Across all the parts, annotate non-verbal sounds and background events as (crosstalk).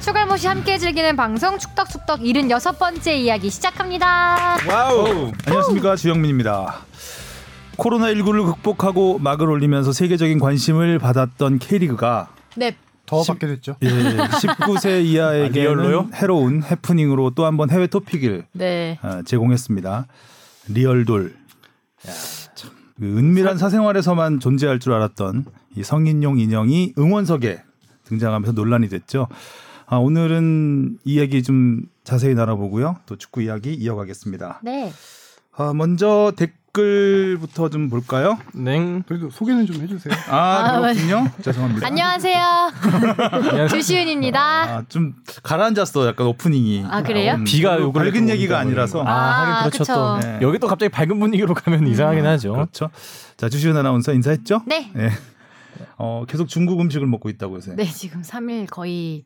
축알못이 함께 즐기는 방송 축덕축덕 76번째 이야기 시작합니다. wow. 안녕하십니까 주영민입니다. 코로나19를 극복하고 막을 올리면서 세계적인 관심을 받았던 K리그가 네. 더 받게 됐죠. 예, 19세 이하에게는 리얼로요? 해로운 해프닝으로 또 한 번 해외 토픽을 네. 어, 제공했습니다. 리얼돌. 참, 그 은밀한 사생활에서만 존재할 줄 알았던 이 성인용 인형이 응원석에 등장하면서 논란이 됐죠. 아, 오늘은 이 이야기 좀 자세히 나눠보고요. 또 축구 이야기 이어가겠습니다. 네. 아, 먼저 댓글부터 좀 볼까요? 냉. 그래도 소개는 좀 해주세요. 아, 아, 그렇군요. 죄송합니다. 안녕하세요. 주시은입니다. 아, 좀 가라앉았어. 약간 오프닝이. 아, 그래요? 음, 비가 요번에 밝은 또 얘기가 아니라서. 아, 하긴 아, 그렇죠 그쵸. 또. 네. 여기 또 갑자기 밝은 분위기로 가면 이상하긴 하죠. 그렇죠. 자, 주시은 아나운서 인사했죠? 네. 네. 어, 계속 중국 음식을 먹고 있다고 요새. 네, 지금 3일 거의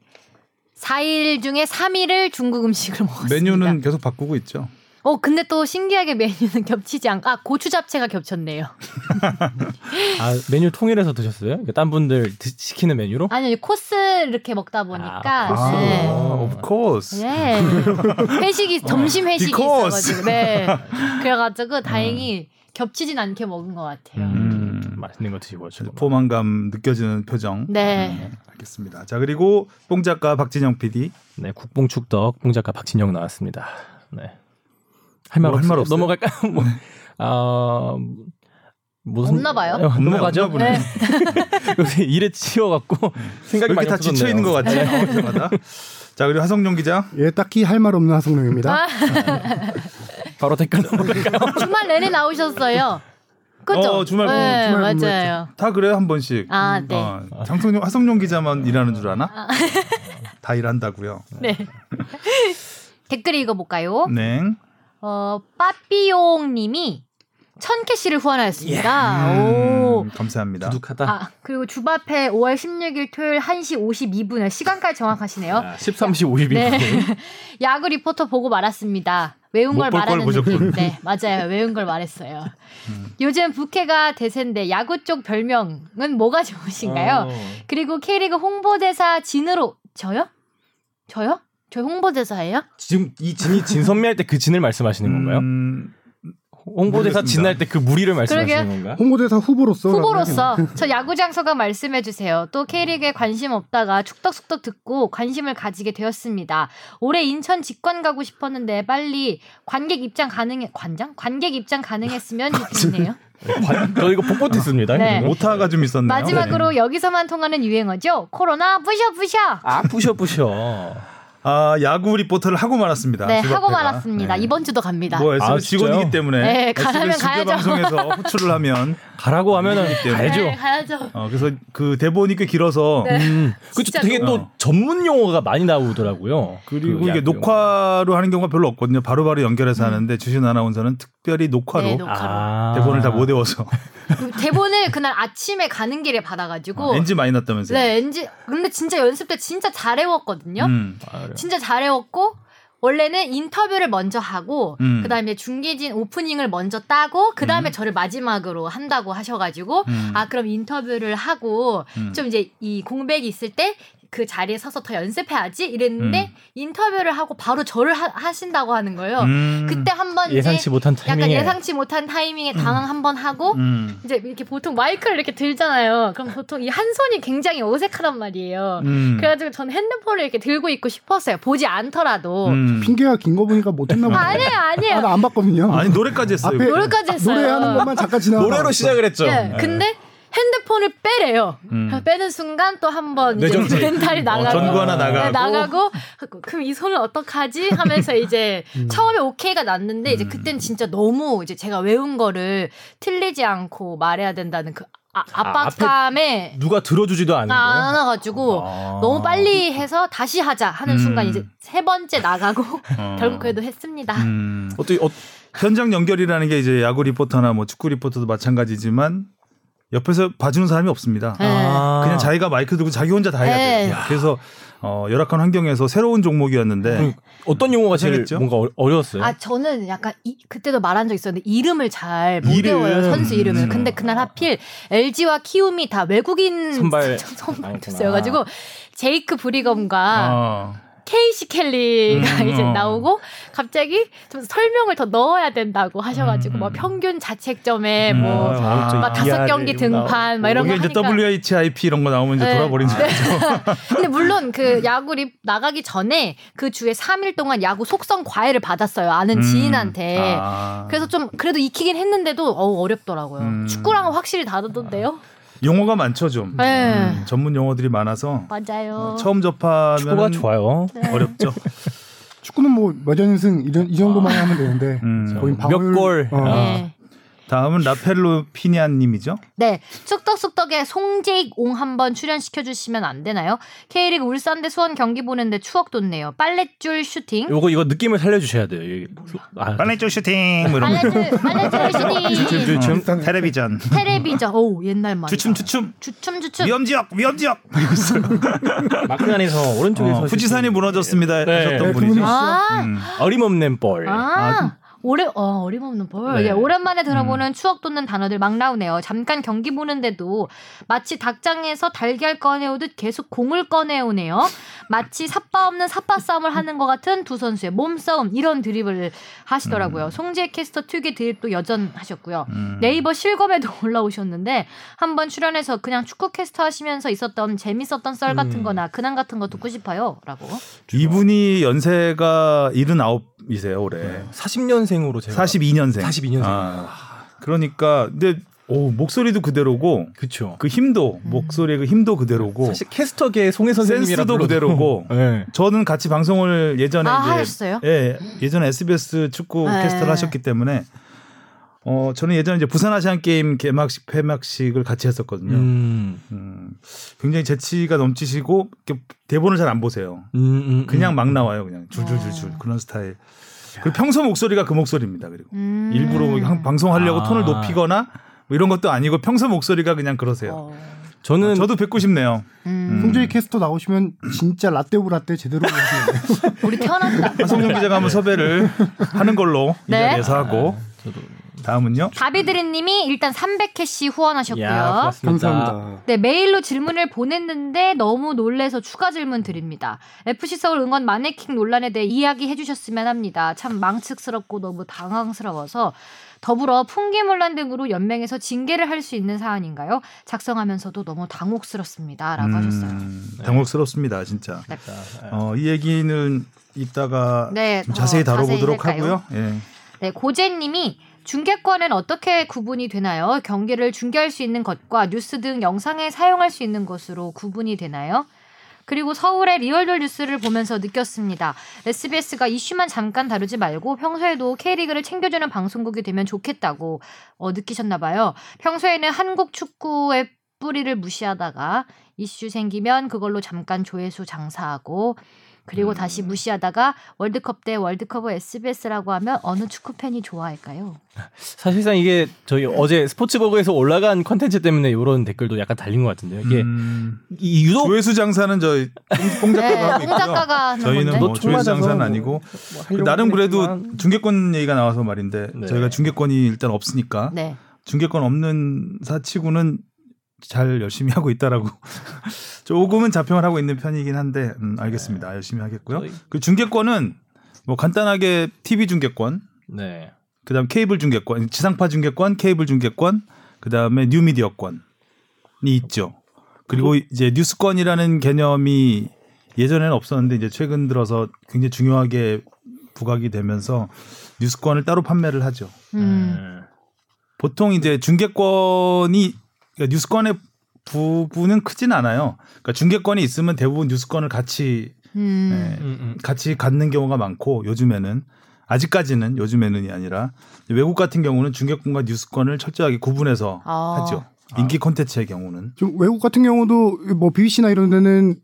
4일 중에 3일을 중국 음식을 (laughs) 먹었습니다. 메뉴는 계속 바꾸고 있죠. 어, 근데 또 신기하게 메뉴는 (laughs) 겹치지 않고 아, 고추 잡채가 겹쳤네요. (laughs) 아 메뉴 통일해서 드셨어요? 그러니까 딴 분들 드- 시키는 메뉴로? 아니요, 코스 이렇게 먹다 보니까 아, 코스. 네. 아, of course. 네. 회식이 점심 회식이. 있어가지고 네. 그래가지고 다행히 겹치진 않게 먹은 것 같아요. 음, 음. 맛있는 거 드시고 오시고. 포만감 느껴지는 표정. 네. 음, 알겠습니다. 자, 그리고 뽕 작가 박진영 PD. 네, 국뽕 축덕 뽕 작가 박진영 나왔습니다. 네. 할말 뭐 할말 없어요? 넘어갈까요? (laughs) 뭐, 아 무슨 없나 봐요. 네, 넘어가죠. 없나 보네. 네. (laughs) 요새 일에 치여갖고 왜 생각이 이렇게 많이 다 지쳐 있는 것 같지? 네. 어, 이상하다. 자, 그리고 하성룡 기자. 예, 딱히 할 말 없는 하성룡입니다. 아, 바로 댓글 (laughs) 넘어갈까요? (laughs) 주말 내내 나오셨어요. 그죠? 어, 주말 네, 주말 근무했죠. 맞아요. 다 그래요 한 번씩. 아, 네. 어, 장성룡, 하성룡 기자만 일하는 줄 아나? (laughs) 다 일한다고요. 네. 댓글 읽어볼까요? 네. 어, 빠삐용 님이 천 캐시를 후원하였습니다. 오. 음, 감사합니다. 두둑하다. 아, 그리고 주바페 5월 16일 토요일 1시 52분에 시간까지 정확하시네요. 아, 13시 52분. 네. (laughs) 야구 리포터 보고 말았습니다. 외운 걸 말하는 보셨군. 느낌. 네, 맞아요. 외운 걸 말했어요. 요즘 부캐가 대세인데 야구 쪽 별명은 뭐가 좋으신가요? 어. 그리고 K리그 홍보대사 진으로 저요? 저요? 저 홍보대사예요? 지금 이 진이 진선미 할 때 그 진을 말씀하시는 건가요? 음, 홍보대사 모르겠습니다. 진할 때그 무리를 말씀하시는 그러게요. 건가요? 홍보대사 후보로서 후보로서 저 야구 장소가 말씀해 주세요. 또 K리그에 관심 없다가 축덕숙덕 듣고 관심을 가지게 되었습니다. 올해 인천 직관 가고 싶었는데 빨리 관객 입장 가능해 관장 관객 입장 가능했으면 좋겠네요. 관- 저 이거 복붙했습니다. 네. 오타가 좀 있었네요. 마지막으로 여기서만 통하는 유행어죠. 코로나 부셔 부셔. 아 부셔 부셔. 아, 야구 리포터를 하고 말았습니다. 네. 하고 말았습니다. 네. 이번 주도 갑니다. 뭐 SBS 아? 직원이기 때문에 네, SBS 가야죠. 방송에서 호출을 하면 (laughs) 가라고 하면은 때문에. 가야죠. 네, 가야죠. 어, 그래서 그 대본이 꽤 길어서 네. 음, 진짜 되게 너무- 또 전문 용어가 많이 나오더라고요. 그리고 그 이게 녹화로 하는 경우가 별로 없거든요. 바로바로 연결해서 하는데 주신 아나운서는 특별히 녹화로 네. 녹화로. 아. 대본을 다 못 외워서 (laughs) 대본을 그날 아침에 가는 길에 받아가지고 NG 많이 났다면서요. 네 엔지 근데 진짜 연습 때 진짜 잘 외웠거든요. 음. 아? 진짜 잘 외웠고 원래는 인터뷰를 먼저 하고 음. 그다음에 중계진 오프닝을 먼저 따고 그다음에 저를 마지막으로 한다고 하셔가지고 음. 아 그럼 인터뷰를 하고 음. 좀 이제 이 공백이 있을 때 그 자리에 서서 더 연습해야지 이랬는데 음. 인터뷰를 하고 바로 저를 하, 신다고 하는 거예요. 음. 그때 한번 예상치 못한 약간 타이밍에 예상치 못한 타이밍에 당황 한번 하고 음. 이제 이렇게 보통 마이크를 이렇게 들잖아요. 그럼 보통 이 한 손이 굉장히 어색하단 말이에요. 음. 그래가지고 저는 핸드폰을 이렇게 들고 있고 싶었어요. 보지 않더라도. 음. 핑계가 긴 거 보니까 못했나 보네. 아니에요, 아니에요. 아, 나안 봤거든요. 아니 노래까지 했어요. 앞에 노래까지 했어요. 노래하는 것만 잠깐 지나. 노래로 시작을 했죠. 네, 근데 핸드폰을 빼래요. 음. 그래서 빼는 순간 또 한번 이제 뇌정지. 멘탈이 나가고, 전구 하나 나가고. 네, 나가고 그럼 이 손을 어떡하지 하면서 (laughs) 이제 음. 처음에 오케이가 났는데 이제 그땐 진짜 너무 이제 제가 외운 거를 틀리지 않고 말해야 된다는 그 아, 압박감에 누가 들어주지도 않은. 안아가지고 아. 너무 빨리 해서 다시 하자 하는 음. 순간 이제 세 번째 나가고 (laughs) 어. (laughs) 결국 그래도 했습니다. 음. 어떻게 어, 현장 연결이라는 게 이제 야구 리포터나 뭐 축구 리포터도 마찬가지지만 옆에서 봐주는 사람이 없습니다. 네. 아. 그냥 자기가 마이크 들고 자기 혼자 다 해야 네. 돼요. 그래서 어, 열악한 환경에서 새로운 종목이었는데 어떤 용어가 제일 고생했죠? 뭔가 어- 어려웠어요? 아 저는 약간 이, 그때도 말한 적 있었는데 이름을 잘못 이름. 외워요 선수 이름을. 음. 근데 그날 하필 LG와 키움이 다 외국인 선발 선발 아니구나. 투수여가지고 제이크 브리검과 어, 케이시 켈리가 음, 이제 어. 나오고 갑자기 좀 설명을 더 넣어야 된다고 하셔가지고 음, 뭐 음. 평균 자책점에 음, 뭐 아, 막 다섯 ERA 경기 등판 막 이런 거 이게 이제 하니까 WHIP 이런 거 나오면 이제 네. 돌아버린 줄 알죠. 근데 물론 그 야구리 나가기 전에 그 주에 3일 동안 야구 속성 과외를 받았어요 아는 음. 지인한테 아. 그래서 좀 그래도 익히긴 했는데도 어우 어렵더라고요 음. 축구랑은 확실히 다르던데요 용어가 많죠 좀. 네. 음, 전문 용어들이 많아서 맞아요 처음 접하면 축구가 좋아요. 네. 어렵죠. (laughs) 축구는 뭐몇 연승 이런 이 정도만 하면 되는데 음. 거의 몇 골. 어. 네. 다음은 라펠로 피니안 님이죠. 네, 축덕숙덕의 송재익옹 한번 출연시켜 주시면 안 되나요? K리그 울산 대 수원 경기 보는데 추억 돋네요. 빨랫줄 슈팅. 요거 이거 느낌을 살려주셔야 돼요. 이게. 아, 빨랫줄 슈팅. 뭐 이런 빨랫줄, 빨랫줄 아, 슈팅. 주춤 어, 텔레비전. 텔레비전. 오 옛날 말. 주춤 주춤. 주춤 주춤. 위험지역 위험지역. 막간에서 (laughs) 오른쪽에서 어, 후지산이 무너졌습니다. 예. 네. 하셨던 네. 분이죠. 아~ 음. 어림없는 볼. 아~ 아, 오래 어 어림없는 볼. 네. 예, 오랜만에 들어보는 추억 돋는 단어들 막 나오네요. 잠깐 경기 보는데도 마치 닭장에서 달걀 꺼내오듯 계속 공을 꺼내오네요. 마치 삿바 없는 삿바 싸움을 하는 것 같은 두 선수의 몸싸움 이런 드립을 하시더라고요. 송재 캐스터 특유의 드립도 여전하셨고요. 음. 네이버 실검에도 (laughs) 올라오셨는데 한번 출연해서 그냥 축구 캐스터 하시면서 있었던 재밌었던 썰 같은 음. 거나 근황 같은 거 듣고 싶어요라고. 이분이 연세가 79 이세요 올해. 40년생으로 제가 42년생. 42년생. 아, 그러니까 근데 오, 목소리도 그대로고 그렇죠. 그 힘도 음. 목소리의 그 힘도 그대로고 사실 캐스터계 송혜 선생님이라 센스도 불러도 그대로고 (laughs) 네. 저는 같이 방송을 예전에 아 이제 하셨어요? 예, 예전에 SBS 축구 네. 캐스터를 하셨기 때문에 어 저는 예전에 이제 부산 아시안 게임 개막식 폐막식을 같이 했었거든요. 음. 음. 굉장히 재치가 넘치시고 대본을 잘 안 보세요. 음, 음, 그냥 음. 막 나와요, 그냥 줄줄줄줄 어. 그런 스타일. 그리고 평소 목소리가 그 목소리입니다. 그리고 음. 일부러 뭐 한- 방송하려고 아. 톤을 높이거나 뭐 이런 것도 아니고 평소 목소리가 그냥 그러세요. 어. 저는 저도 뵙고 싶네요. 음. 송재익 캐스터 나오시면 진짜 라떼 of 라떼 제대로. 우리 태어났다. 하성룡 (laughs) 기자가 한번 섭외를 하는 걸로 이 네. 자리에서 하고 저도 다음은요. 다비드리님이 일단 300캐시 후원하셨고요. 야. 감사합니다. 네, 메일로 질문을 보냈는데 너무 놀래서 추가 질문 드립니다. FC 서울 응원 마네킹 논란에 대해 이야기해 주셨으면 합니다. 참 망측스럽고 너무 당황스러워서 더불어 풍기문란 등으로 연맹에서 징계를 할 수 있는 사안인가요? 작성하면서도 너무 당혹스럽습니다라고 하셨어요. 음, 당혹스럽습니다, 진짜. 네. 어, 이 얘기는 이따가 네, 좀더 자세히 다뤄보도록 자세히? 하고요. 예. 네, 고재님이 중계권은 어떻게 구분이 되나요? 경기를 중계할 수 있는 것과 뉴스 등 영상에 사용할 수 있는 것으로 구분이 되나요? 그리고 서울의 리얼돌 뉴스를 보면서 느꼈습니다. SBS가 이슈만 잠깐 다루지 말고 평소에도 K리그를 챙겨주는 방송국이 되면 좋겠다고 어, 느끼셨나 봐요. 평소에는 한국 축구의 뿌리를 무시하다가 이슈 생기면 그걸로 잠깐 조회수 장사하고 그리고 다시 무시하다가 월드컵 때 월드컵을 SBS라고 하면 어느 축구 팬이 좋아할까요? (laughs) 사실상 이게 저희 어제 스포츠머그에서 올라간 컨텐츠 때문에 이런 댓글도 약간 달린 것 같은데요. 이게 음, 이 유독 조회수 장사는 저뽕 작가가 네, 하고 홍 있고요. 저희는. 뭐너 조회수 총 장사는 아니고 뭐 하려고 나름 그래도 했지만. 중계권 얘기가 나와서 말인데 네. 저희가 중계권이 일단 없으니까 네. 중계권 없는 사치구는 잘 열심히 하고 있다라고 (laughs) 조금은 자평을 하고 있는 편이긴 한데 음, 알겠습니다. 열심히 하겠고요. 저희- 그 중계권은 뭐 간단하게 TV 중계권, 네. 그다음 케이블 중계권, 지상파 중계권, 케이블 중계권, 그다음에 뉴미디어권이 있죠. 그리고 이제 뉴스권이라는 개념이 예전에는 없었는데 이제 최근 들어서 굉장히 중요하게 부각이 되면서 뉴스권을 따로 판매를 하죠. 음. 네. 보통 이제 중계권이 그러니까 뉴스권의 부분은 크진 않아요. 그러니까 중계권이 있으면 대부분 뉴스권을 같이 음. 네, 음, 음. 같이 갖는 경우가 많고 요즘에는 아직까지는 요즘에는이 아니라 외국 같은 경우는 중계권과 뉴스권을 철저하게 구분해서 아. 하죠. 인기 콘텐츠의 경우는 좀 외국 같은 경우도 뭐 BBC나 이런 데는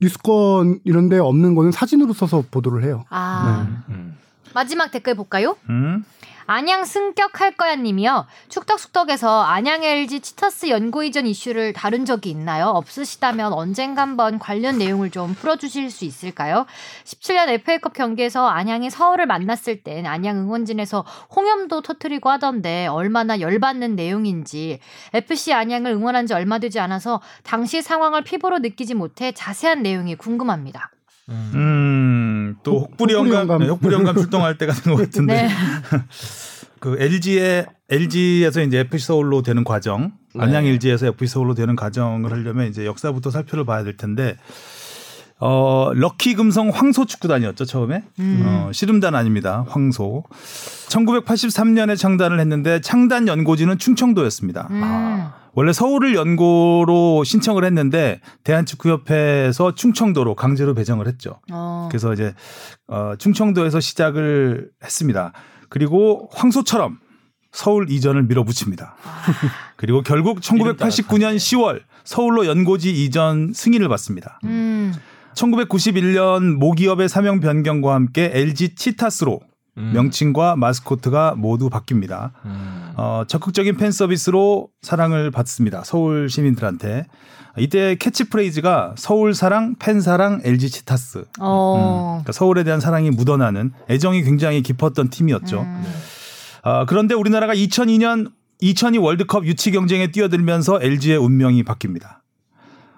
뉴스권 이런 데 없는 거는 사진으로 써서 보도를 해요. 아. 음. 마지막 댓글 볼까요? 음? 안양 승격할 거야 님이요. 축덕숙덕에서 안양 LG 치터스 연고 이전 이슈를 다룬 적이 있나요? 없으시다면 언젠가 한번 관련 내용을 좀 풀어주실 수 있을까요? 17년 FA컵 경기에서 안양이 서울을 만났을 땐 안양 응원진에서 홍염도 터트리고 하던데 얼마나 열받는 내용인지 FC 안양을 응원한 지 얼마 되지 않아서 당시 상황을 피부로 느끼지 못해 자세한 내용이 궁금합니다. 음, 또 혹부리 영감, 영감. 네, 혹부리 영감 출동할 때 같은 것 같은데 네. (laughs) 그 LG의 LG에서 이제 FC 서울로 되는 과정, 안양 LG에서 FC 서울로 되는 과정을 하려면 이제 역사부터 살펴를 봐야 될 텐데 어 럭키 금성 황소 축구단이었죠 처음에 어, 씨름단 아닙니다 황소 1983년에 창단을 했는데 창단 연고지는 충청도였습니다. 음. 원래 서울을 연고로 신청을 했는데 대한축구협회에서 충청도로 강제로 배정을 했죠. 어. 그래서 이제 어, 충청도에서 시작을 했습니다. 그리고 황소처럼 서울 이전을 밀어붙입니다. (laughs) 그리고 결국 1989년 10월 서울로 연고지 이전 승인을 받습니다. 음. 1991년 모기업의 사명 변경과 함께 LG 치타스로 명칭과 마스코트가 모두 바뀝니다. 어, 적극적인 팬 서비스로 사랑을 받습니다. 서울 시민들한테. 이때 캐치프레이즈가 서울 사랑, 팬 사랑, LG 치타스. 어. 그러니까 서울에 대한 사랑이 묻어나는 애정이 굉장히 깊었던 팀이었죠. 음. 아, 그런데 우리나라가 2002년 2002 월드컵 유치 경쟁에 뛰어들면서 LG의 운명이 바뀝니다.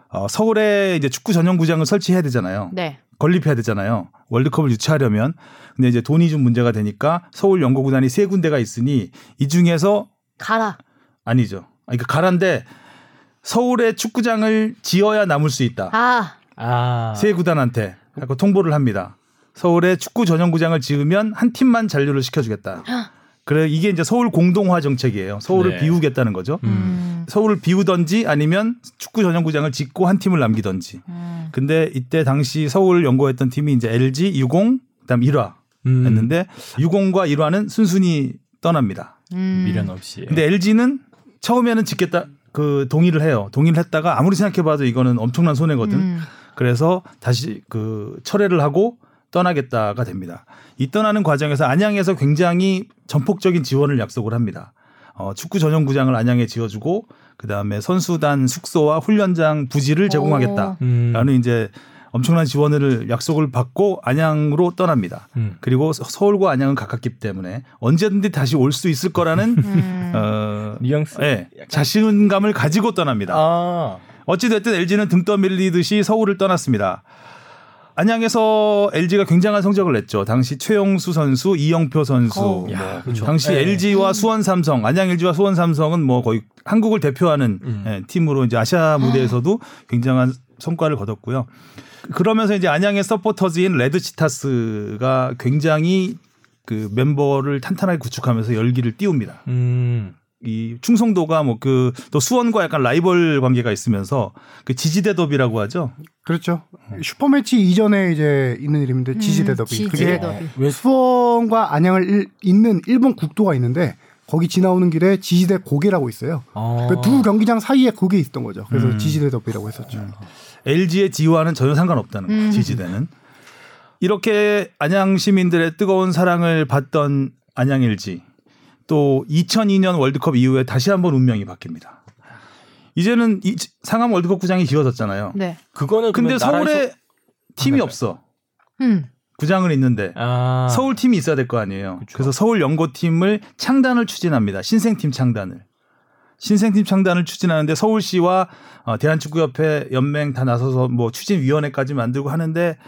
어, 서울에 이제 축구 전용 구장을 설치해야 되잖아요. 네. 건립해야 되잖아요. 월드컵을 유치하려면. 근데 이제 돈이 좀 문제가 되니까 서울 연고구단이 세 군데가 있으니 이 중에서 가라. 아니죠. 아니, 그러니까 가란데 서울에 축구장을 지어야 남을 수 있다. 아. 아. 세 구단한테 하고 통보를 합니다. 서울에 축구 전용구장을 지으면 한 팀만 잔류를 시켜주겠다. 그래 이게 이제 서울 공동화 정책이에요. 서울을 네. 비우겠다는 거죠. 음. 서울을 비우던지 아니면 축구 전용구장을 짓고 한 팀을 남기던지. 음. 근데 이때 당시 서울 연고했던 팀이 이제 LG, 유공, 그다음 일화 음. 했는데 유공과 일화는 순순히 떠납니다. 음. 미련 없이. 근데 LG는 처음에는 짓겠다 그 동의를 해요. 동의를 했다가 아무리 생각해봐도 이거는 엄청난 손해거든. 음. 그래서 다시 그 철회를 하고 떠나겠다가 됩니다. 이 떠나는 과정에서 안양에서 굉장히 전폭적인 지원을 약속을 합니다. 어, 축구 전용 구장을 안양에 지어주고 그 다음에 선수단 숙소와 훈련장 부지를 제공하겠다라는 음. 이제 엄청난 지원을 약속을 받고 안양으로 떠납니다. 음. 그리고 서- 서울과 안양은 가깝기 때문에 언제든지 다시 올 수 있을 거라는 음. 어, 뉘앙스. 예, 자신감을 가지고 떠납니다. 아. 어찌됐든 LG는 등 떠밀리듯이 서울을 떠났습니다. 안양에서 LG가 굉장한 성적을 냈죠. 당시 최용수 선수, 이영표 선수, 어. 뭐 야, 그렇죠. 당시 네. LG와 수원 삼성, 안양 LG와 수원 삼성은 뭐 거의 한국을 대표하는 음. 예, 팀으로 이제 아시아 무대에서도 굉장한 성과를 거뒀고요. 그러면서 이제 안양의 서포터즈인 레드치타스가 굉장히 그 멤버를 탄탄하게 구축하면서 열기를 띄웁니다. 음. 이 충성도가 뭐 그 또 수원과 약간 라이벌 관계가 있으면서 그 지지대 더비라고 하죠. 그렇죠. 슈퍼매치 이전에 이제 있는 이름인데 지지대 더비. 지지대 그게. 왜 수원과 안양을 일- 잇는 1번 국도가 있는데 거기 지나오는 길에 지지대 고개라고 있어요. 아. 그두 경기장 사이에 그게 있던 거죠. 그래서 음. 지지대 더비라고 했었죠. LG의 지와는 전혀 상관없다는 거예요. 음. 지지대는. 이렇게 안양 시민들의 뜨거운 사랑을 받던 안양 LG. 또 2002년 월드컵 이후에 다시 한번 운명이 바뀝니다. 이제는 이 상암 월드컵 구장이 지어졌잖아요. 네. 그거는 근데 나라에서- 서울에 팀이 안 없어. 음. 구장은 있는데 아. 서울 팀이 있어야 될 거 아니에요. 그쵸. 그래서 서울 연고팀을 창단을 추진합니다. 신생팀 창단을. 신생팀 창단을 추진하는데 서울시와 어, 대한축구협회 연맹 다 나서서 뭐 추진위원회까지 만들고 하는데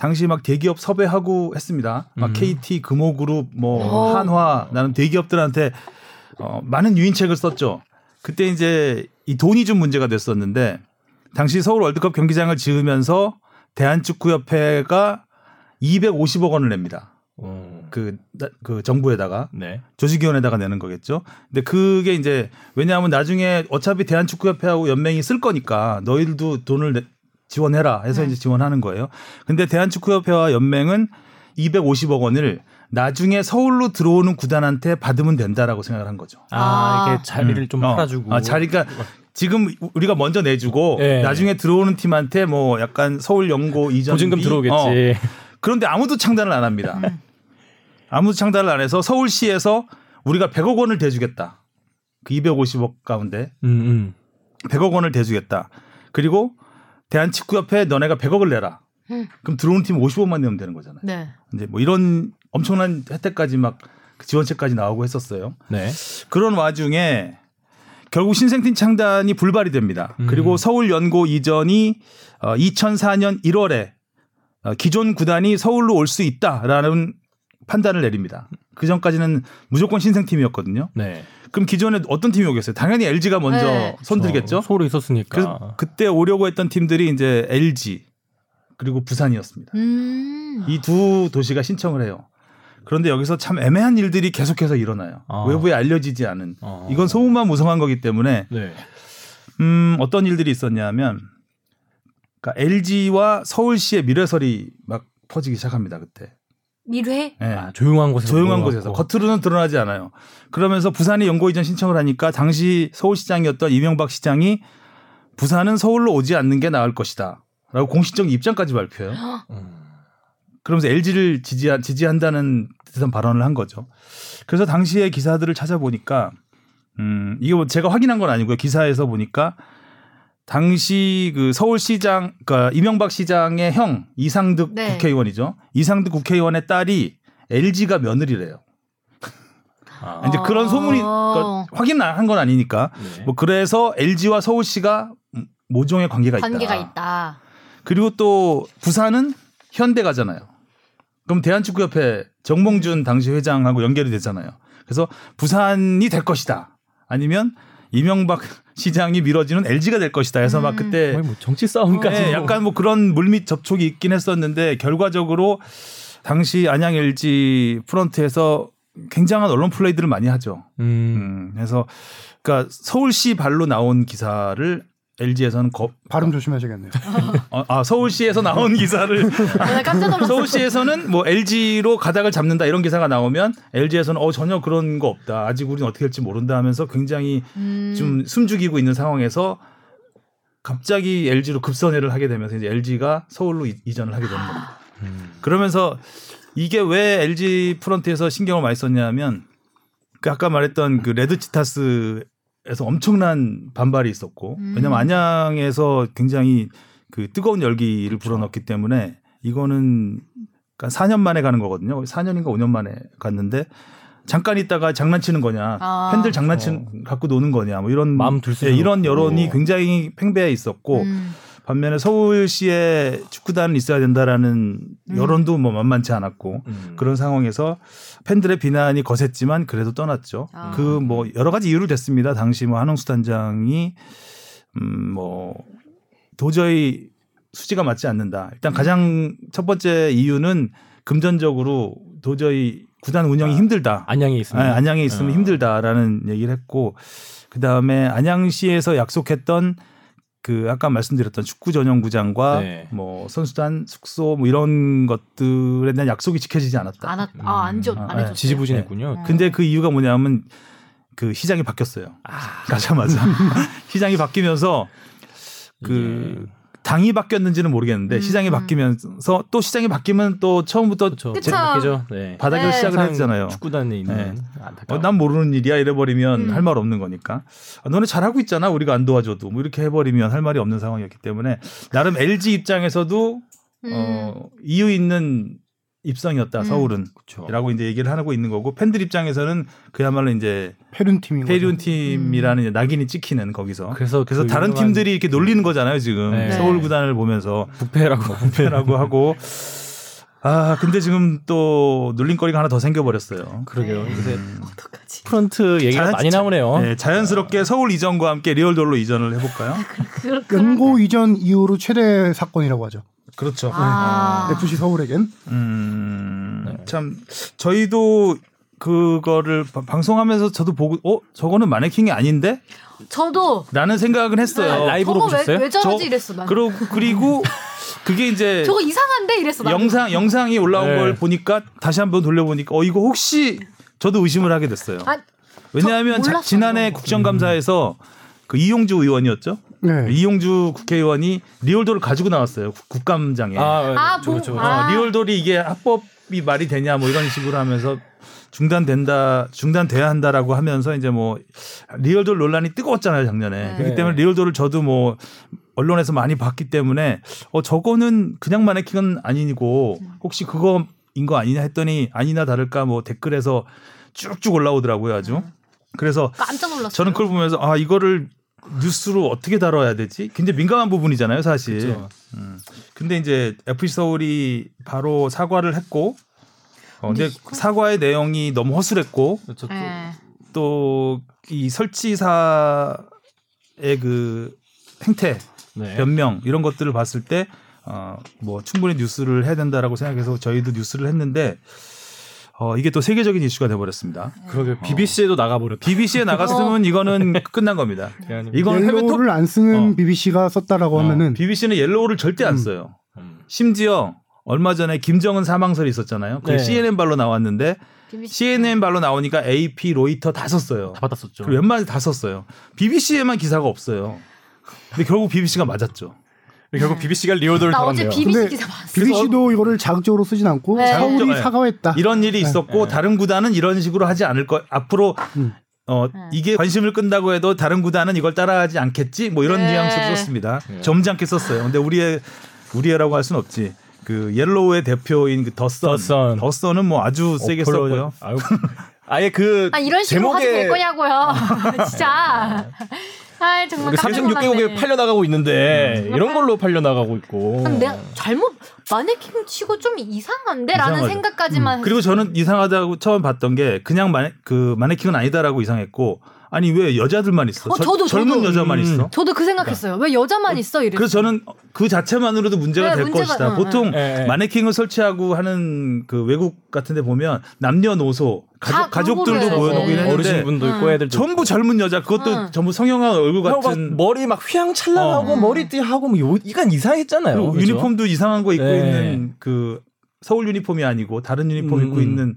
당시 막 대기업 섭외하고 했습니다. 막 음. KT, 금호그룹, 뭐 오. 한화 나는 대기업들한테 어, 많은 유인책을 썼죠. 그때 이제 이 돈이 좀 문제가 됐었는데 당시 서울 월드컵 경기장을 지으면서 대한축구협회가 250억 원을 냅니다. 어. 그, 나- 그 정부에다가 네. 조직위원회에다가 내는 거겠죠. 근데 그게 이제 왜냐하면 나중에 어차피 대한축구협회하고 연맹이 쓸 거니까 너희들도 돈을 내- 지원해라 해서 이제 지원하는 거예요. 근데 대한축구협회와 연맹은 250억 원을 나중에 서울로 들어오는 구단한테 받으면 된다라고 생각을 한 거죠. 아, 아. 이게 자리를 좀 어. 팔아주고. 아, 자리가 지금 우리가 먼저 내주고 네. 나중에 들어오는 팀한테 뭐 약간 서울 연고 이전 보증금 들어오겠지. 그런데 아무도 창단을 안 합니다. 아무도 창단을 안 해서 서울시에서 우리가 100억 원을 대주겠다. 그 250억 가운데 음, 음. 100억 원을 대주겠다. 그리고 대한축구협회 너네가 100억을 내라. 음. 그럼 들어오는 팀 50억만 내면 되는 거잖아요. 네. 이제 뭐 이런 엄청난 혜택까지 막그 지원책까지 나오고 했었어요. 네. 그런 와중에 결국 신생팀 창단이 불발이 됩니다. 음. 그리고 서울 연고 이전이 어, 2004년 1월에 어, 기존 구단이 서울로 올 수 있다라는 판단을 내립니다. 그 전까지는 무조건 신생팀이었거든요. 네. 그럼 기존에 어떤 팀이 오겠어요? 당연히 LG가 먼저 네. 손들겠죠. 어, 서울에 있었으니까. 그래서 그때 오려고 했던 팀들이 이제 LG 그리고 부산이었습니다. 음. 이두 도시가 신청을 해요. 그런데 여기서 참 애매한 일들이 계속해서 일어나요. 아. 외부에 알려지지 않은. 어. 이건 소문만 무성한 거기 때문에 네. 음, 어떤 일들이 있었냐면 그러니까 LG와 서울시의 미래설이 막 퍼지기 시작합니다. 그때. 미래? 예. 아, 조용한 곳에서 조용한. 곳에서 겉으로는 드러나지 않아요. 그러면서 부산이 연고 이전 신청을 하니까 당시 서울시장이었던 이명박 시장이 부산은 서울로 오지 않는 게 나을 것이다. 라고 공식적인 입장까지 발표해요. 음. 그러면서 LG를 지지한, 지지한다는 듯한 발언을 한 거죠. 그래서 당시의 기사들을 찾아보니까 음, 이게 뭐 제가 확인한 건 아니고요. 기사에서 보니까 당시 그 서울시장, 그러니까 이명박 시장의 형 이상득 네. 국회의원이죠. 이상득 국회의원의 딸이 LG가 며느리래요. 아. (laughs) 이제 그런 소문이 어. 그러니까 확인한 건 아니니까 네. 뭐 그래서 LG와 서울시가 모종의 관계가 있다. 관계가 있다. 그리고 또 부산은 현대가잖아요. 그럼 대한축구협회 정몽준 당시 회장하고 연결이 되잖아요. 그래서 부산이 될 것이다. 아니면 이명박 시장이 밀어지는 LG가 될 것이다. 해서 막 음. 그때 거의 뭐 정치 싸움까지. 네, 약간 뭐 그런 물밑 접촉이 있긴 했었는데 결과적으로 당시 안양 LG 프런트에서 굉장한 언론 플레이들을 많이 하죠. 음. 음, 그래서 그러니까 서울시 발로 나온 기사를 LG에서는 거, 발음 조심하셔야겠네요. 어, 아 서울시에서 나온 기사를 (laughs) 놀랐어. 서울시에서는 뭐 LG로 가닥을 잡는다 이런 기사가 나오면 LG에서는 어 전혀 그런 거 없다. 아직 우리는 어떻게 될지 모른다 하면서 굉장히 음. 좀 숨죽이고 있는 상황에서 갑자기 LG로 급선회를 하게 되면서 이제 LG가 서울로 이- 이전을 하게 되는 겁니다. 음. 그러면서 이게 왜 LG 프런트에서 신경을 많이 썼냐면 그 아까 말했던 그 레드 치타스 에서 엄청난 반발이 있었고 음. 왜냐면 안양에서 굉장히 그 뜨거운 열기를 불어넣기 때문에 이거는 그러니까 4년 만에 가는 거거든요. 4년인가 5년 만에 갔는데 잠깐 있다가 장난치는 거냐, 아. 팬들 장난치는 갖고 노는 거냐, 뭐 이런 마음 들 수도 예, 이런. 여론이 굉장히 팽배해 있었고 음. 반면에 서울시에 축구단은 있어야 된다라는 음. 여론도 뭐 만만치 않았고 음. 그런 상황에서 팬들의 비난이 거셌지만 그래도 떠났죠. 아. 그뭐 여러 가지 이유를 댔습니다. 당시 뭐 한홍수 단장이 음뭐 도저히 수지가 맞지 않는다. 일단 가장 첫 번째 이유는 금전적으로 도저히 구단 운영이 아, 힘들다. 안양에 있으면. 아, 안양에 있으면 어. 힘들다라는 얘기를 했고 그 다음에 안양시에서 약속했던 그 아까 말씀드렸던 축구 전용 구장과 네. 뭐 선수단 숙소 뭐 이런 것들에 대한 약속이 지켜지지 않았다. 안, 왔- 아, 안, 줘, 음. 안 아, 해줬어요. 지지부진했군요. 네. 근데 그 이유가 뭐냐면 그 시장이 바뀌었어요. 가자마자 (laughs) 시장이 바뀌면서 그 당이 바뀌었는지는 모르겠는데 음. 시장이 바뀌면서 또 시장이 바뀌면 또 처음부터 그렇죠. 그쵸. 바뀌죠. 네. 바닥을 네. 시작을 했잖아요. 축구단에 있는 네. 어, 난 모르는 일이야 이래버리면 음. 할말 없는 거니까 아, 너네 잘하고 있잖아 우리가 안 도와줘도 뭐 이렇게 해버리면 할 말이 없는 상황이었기 때문에 나름 LG 입장에서도 음. 어, 이유 있는 입성이었다 음. 서울은 그렇죠. 라고 이제 얘기를 하고 있는 거고 팬들 입장에서는 그야말로 이제 페륜 팀인 거죠. 페리온 팀이라는 이제 낙인이 찍히는 거기서 그래서 그래서 그 다른 팀들이 이렇게 놀리는 거잖아요 지금 네. 서울 구단을 보면서 부패라고 (laughs) 부패라고 하고 아 근데 지금 또 놀림거리가 하나 더 생겨버렸어요. 그러게요. 네. 요새 어떡하지? 프런트 얘기가 자연- 많이 나오네요. 네, 자연스럽게 서울 이전과 함께 리얼돌로 이전을 해볼까요? 그, 그, 연고 이전 이후로 최대 사건이라고 하죠. 그렇죠. 아. FC 서울에겐 음, 네. 참 저희도 그거를 바- 방송하면서 저도 보고 어 저거는 마네킹이 아닌데? 저도 라는 생각은 했어요. 라이브로 저거 보셨어요? 왜, 왜 저러지 저- 이랬어 난. 그리고 그리고 그게 이제 (laughs) 저거 이상한데 이랬어 나. 영상 영상이 올라온 네. 걸 보니까 다시 한번 돌려보니까 어 이거 혹시 저도 의심을 하게 됐어요. 아, 왜냐하면 저 자- 지난해. 국정감사에서 그 이용주 의원이었죠. 네. 이용주 국회의원이 리얼돌을 가지고 나왔어요. 국- 국감장에. 아, 아, 그렇죠, 뭐- 그렇죠. 아. 어, 리얼돌이 이게 합법이 말이 되냐 뭐 이런 식으로 하면서 중단된다, 중단돼야 한다라고 하면서 이제 뭐 리얼돌 논란이 뜨거웠잖아요 작년에. 네. 그렇기 때문에 리얼돌을 저도 뭐 언론에서 많이 봤기 때문에 어 저거는 그냥 마네킹은 아니고 혹시 그거인 거 아니냐 했더니 아니나 다를까 뭐 댓글에서 쭉쭉 올라오더라고요 아주. 그래서 깜짝 놀랐어요. 저는 그걸 보면서 아 이거를 뉴스로 어떻게 다뤄야 되지? 굉장히 민감한 부분이잖아요, 사실. 그렇죠. 음. 근데 이제 FC 서울이 바로 사과를 했고, 어, 근데 근데 이거- 사과의 내용이 너무 허술했고, 그렇죠. 또 예. 또이 설치사의 그 행태, 네. 변명 이런 것들을 봤을 때, 어, 뭐 충분히 뉴스를 해야 된다라고 생각해서 저희도 뉴스를 했는데, 어, 이게 또 세계적인 이슈가 돼버렸습니다. 그러게 BBC에도 나가버렸다. BBC에 나갔으면 이거는 (laughs) 끝난 겁니다. 이건 해외 톱 yellow를 안 쓰는 어. BBC가 썼다라고 하면은 BBC는 yellow를 절대 안 음. 써요. 음. 심지어 얼마 전에 김정은 사망설이 있었잖아요. 그 네. CNN 발로 나왔는데 BBC. CNN 발로 나오니까 AP, 로이터 다 썼어요. 다 받았었죠. 웬만하면 다 썼어요. BBC에만 기사가 없어요. 근데 결국 BBC가 맞았죠. 결국 BBC가 리얼돌을 나 어제. BBC 근데 기사 봤어. BBC도 이거를 자극적으로 쓰진 않고 네. 서울이 자극적- 사과했다. 이런 일이 있었고 네. 다른 구단은 이런 식으로 하지 않을 거. 앞으로 음. 어 네. 이게 관심을 끈다고 해도 다른 구단은 이걸 따라하지 않겠지. 뭐 이런 네. 뉘앙스로 썼습니다. 네. 점잖게 썼어요. 근데 우리의 우리의라고 할 수는 없지. 그 yellow의 대표인 그 더선, 더선. 더선은 뭐 아주 세게 썼고요. 아유, 아예 그 아 이런 식으로 하지 될 제목에 거냐고요. (laughs) 진짜. 아 정말 우리 깜짝 36개국에 놀랐네. 팔려 나가고 있는데 이런 걸로 팔려 나가고 있고. 내가 잘못 마네킹 치고 좀 이상한데라는 이상하죠. 생각까지만 그리고 저는 이상하다고 처음 봤던 게 그냥 마네, 그 마네킹은 아니다라고 이상했고 아니 왜 여자들만 있어? 어, 저 도, 젊은 저도. 여자만 음. 있어? 저도 그 생각했어요. 왜 여자만 있어 이랬어요. 그래서 저는 그 자체만으로도 문제가 네, 될 문제가- 것이다. 응, 보통 응. 마네킹을 설치하고 하는 그 외국 같은데 보면 남녀노소 다 가족, 가족들도 모여놓긴 해서. 했는데 어르신분도 있고 응. 애들도 전부 젊은 여자 그것도 응. 전부 성형한 얼굴 같은 머리 막 휘황찬란하고 어. 머리띠 하고 뭐 요, 이간 이상했잖아요. 그리고 그죠? 유니폼도 이상한 거 입고 네. 있는 그 서울 유니폼이 아니고 다른 유니폼 음, 입고 음. 있는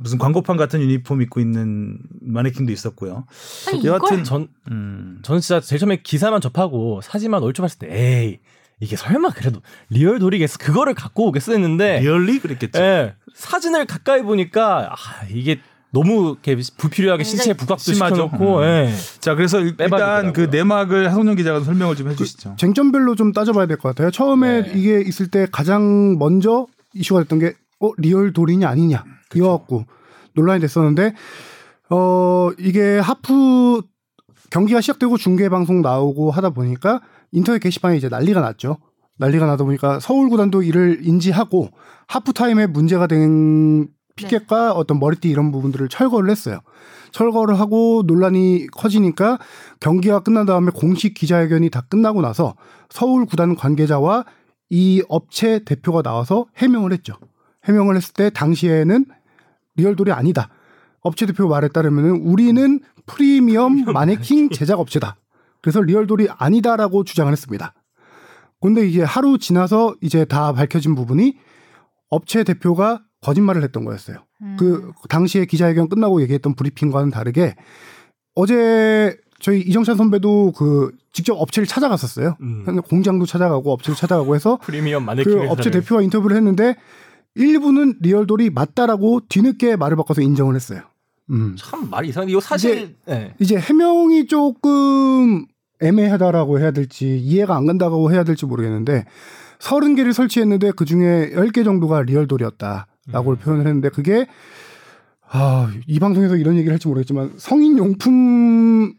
무슨 광고판 같은 유니폼 입고 있는 마네킹도 있었고요. 아니, 이걸 여하튼 전 음. 저는 진짜 제일 처음에 기사만 접하고 사진만 얼추 봤을 때 에이 이게 설마 그래도 리얼 돌이겠어 그거를 갖고 오겠어 했는데 really 그랬겠죠. 예, 사진을 가까이 보니까 아, 이게 너무 이렇게 불필요하게 신체에 부각도. 시켜놓고 음. 예. 자 그래서 일- 일단 빼박이더라고요. 그 내막을 하성룡 기자가 설명을 좀 해주시죠. 쟁점별로 좀 따져봐야 될 것 같아요. 처음에 네. 이게 있을 때 가장 먼저 이슈가 됐던 게 어, 리얼 돌이냐 아니냐 이어갖고 논란이 됐었는데 어 이게 하프 경기가 시작되고 중계 방송 나오고 하다 보니까 인터넷 게시판에 이제 난리가 났죠. 난리가 나다 보니까 서울 구단도 이를 인지하고 하프 타임에 문제가 된 피켓과 어떤 머리띠 이런 부분들을 철거를 했어요. 철거를 하고 논란이 커지니까 경기가 끝난 다음에 공식 기자회견이 다 끝나고 나서 서울 구단 관계자와 이 업체 대표가 나와서 해명을 했죠. 해명을 했을 때 당시에는 리얼돌이 아니다. 업체 대표 말에 따르면 우리는 프리미엄 마네킹 제작 업체다. 그래서 리얼돌이 아니다라고 주장을 했습니다. 근데 이게 하루 지나서 이제 다 밝혀진 부분이 업체 대표가 거짓말을 했던 거였어요. 음. 그 당시에 기자회견 끝나고 얘기했던 브리핑과는 다르게 어제 저희 이정찬 선배도 그 직접 업체를 찾아갔었어요. 음. 공장도 찾아가고 업체를 찾아가고 해서 프리미엄 마네킹 그 업체 대표와 인터뷰를 했는데 일부는 리얼돌이 맞다라고 뒤늦게 말을 바꿔서 인정을 했어요. 음. 참 말이 이상한데 이거 사실 예. 이제 해명이 조금 애매하다라고 해야 될지 이해가 안 간다고 해야 될지 모르겠는데 30개를 설치했는데 그중에 10개 정도가 리얼돌이었다라고 음. 표현을 했는데 그게 아, 이 방송에서 이런 얘기를 할지 모르겠지만 성인 용품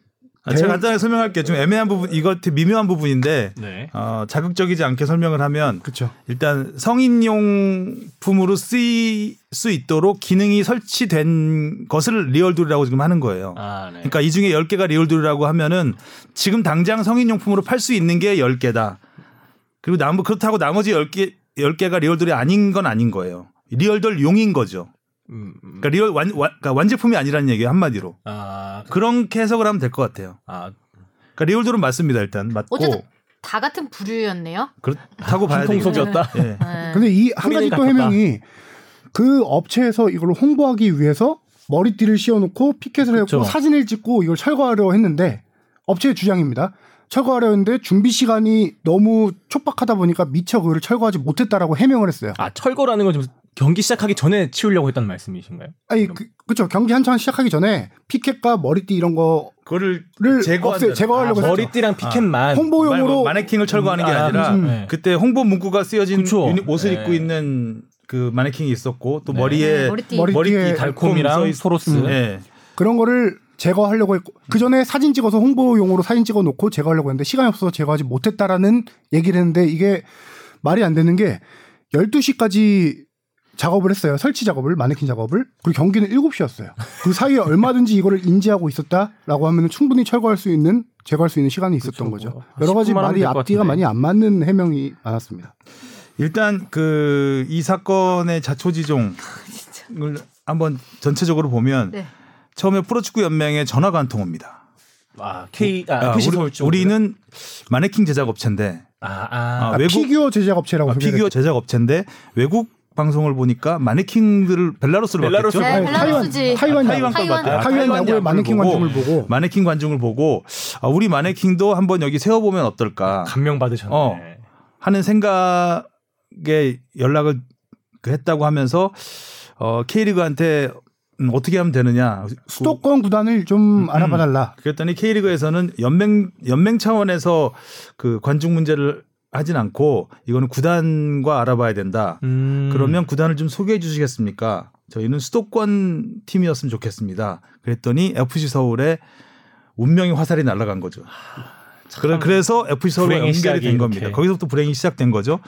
아, 제가 간단하게 설명할게요. 좀 애매한 부분, 되게 미묘한 부분인데 네. 어, 자극적이지 않게 설명을 하면 그렇죠. 일단 성인용품으로 쓰일 수 있도록 기능이 설치된 것을 리얼돌이라고 지금 하는 거예요. 아, 네. 그러니까 이 중에 10개가 리얼돌이라고 하면은 지금 당장 성인용품으로 팔 수 있는 게 10개다. 그리고 나머 그렇다고 나머지 10개 10개가 리얼돌이 아닌 건 아닌 거예요. 리얼돌 용인 거죠. 음, 음. 그러니까 리얼 완, 완, 그러니까 완제품이 아니라는 얘기예요, 한마디로. 아, 그렇게 해석을 하면 될 것 같아요. 아, 그러니까 리얼돌은 맞습니다, 일단. 맞고. 어쨌든 다 같은 부류였네요. 그렇다고 봐야. 통속이었다. 예. 네. 근데 이 한 가지 또. 해명이 그 업체에서 이걸 홍보하기 위해서 머리띠를 씌워놓고 피켓을 해고 그쵸. 사진을 찍고 이걸 철거하려 했는데 업체의 주장입니다. 철거하려 했는데 준비 시간이 너무 촉박하다 보니까 미처 그걸 철거하지 못했다라고 해명을 했어요. 아 철거라는 건 좀 경기 시작하기 전에 치우려고 했다는 말씀이신가요? 아니 그, 그쵸 경기 한창 시작하기 전에 피켓과 머리띠 이런 거를 그거를. 제거하려고 했죠. 머리띠랑 피켓만 홍보용으로 마네킹을 철거하는 게 아, 아니라 음, 네. 그때 홍보 문구가 쓰여진 그쵸. 유니- 옷을 네. 입고 있는 그 마네킹이 있었고 또 네. 머리에 머리띠. 머리- 머리띠 달콤 써 달콤이랑 있- 소로스. 네. 그런 거를 제거하려고 했고 그 전에 사진 찍어서 홍보용으로 사진 찍어 놓고 제거하려고 했는데 시간이 없어서 제거하지 못했다라는 얘기를 했는데 이게 말이 안 되는 게 12시까지 작업을 했어요. 설치 작업을 마네킹 작업을. 그리고 경기는 7시였어요. 그 사이에 얼마든지 이거를 인지하고 있었다라고 하면 충분히 철거할 수 있는 제거할 수 있는 시간이 있었던 그쵸, 거죠. 뭐 여러 가지 10분만 하면 말이 앞뒤가. 많이 안 맞는 해명이 많았습니다. 일단 그 이 사건의 자초지종을 한번 전체적으로 보면 네. 처음에 프로축구 연맹에 전화가 한 통 옵니다. 아, K 아, 아, 우리. 우리는 마네킹 제작 업체인데 아, 아, 아, 아, 외국- 피규어 제작 업체라고 아, 피규어 제작 업체인데 외국 방송을 보니까 마네킹들을 벨라루스로 벨라루스. 봤겠죠. 네, 아니, 벨라루스지. 타이완, 타이완 타이완, 걸 봤다. 타이완 야구의 마네킹 보고 관중을 보고 마네킹 관중을 보고 아, 우리 마네킹도 한번 여기 세워보면 어떨까 감명 받으셨네. 어. 하는 생각에 연락을 그 했다고 하면서 어, K리그한테 음, 어떻게 하면 되느냐 수도권 구단을 좀 음. 알아봐달라. 그랬더니 K리그에서는 연맹 연맹 차원에서 그 관중 문제를 하진 않고 이거는 구단과 알아봐야 된다. 음. 그러면 구단을 좀 소개해 주시겠습니까? 저희는 수도권 팀이었으면 좋겠습니다. 그랬더니 FC 서울에 운명의 화살이 날아간 거죠. 그래, 그래서 FC 서울과 불행의 연결이 된 겁니다. 이렇게. 거기서부터 불행이 시작된 거죠.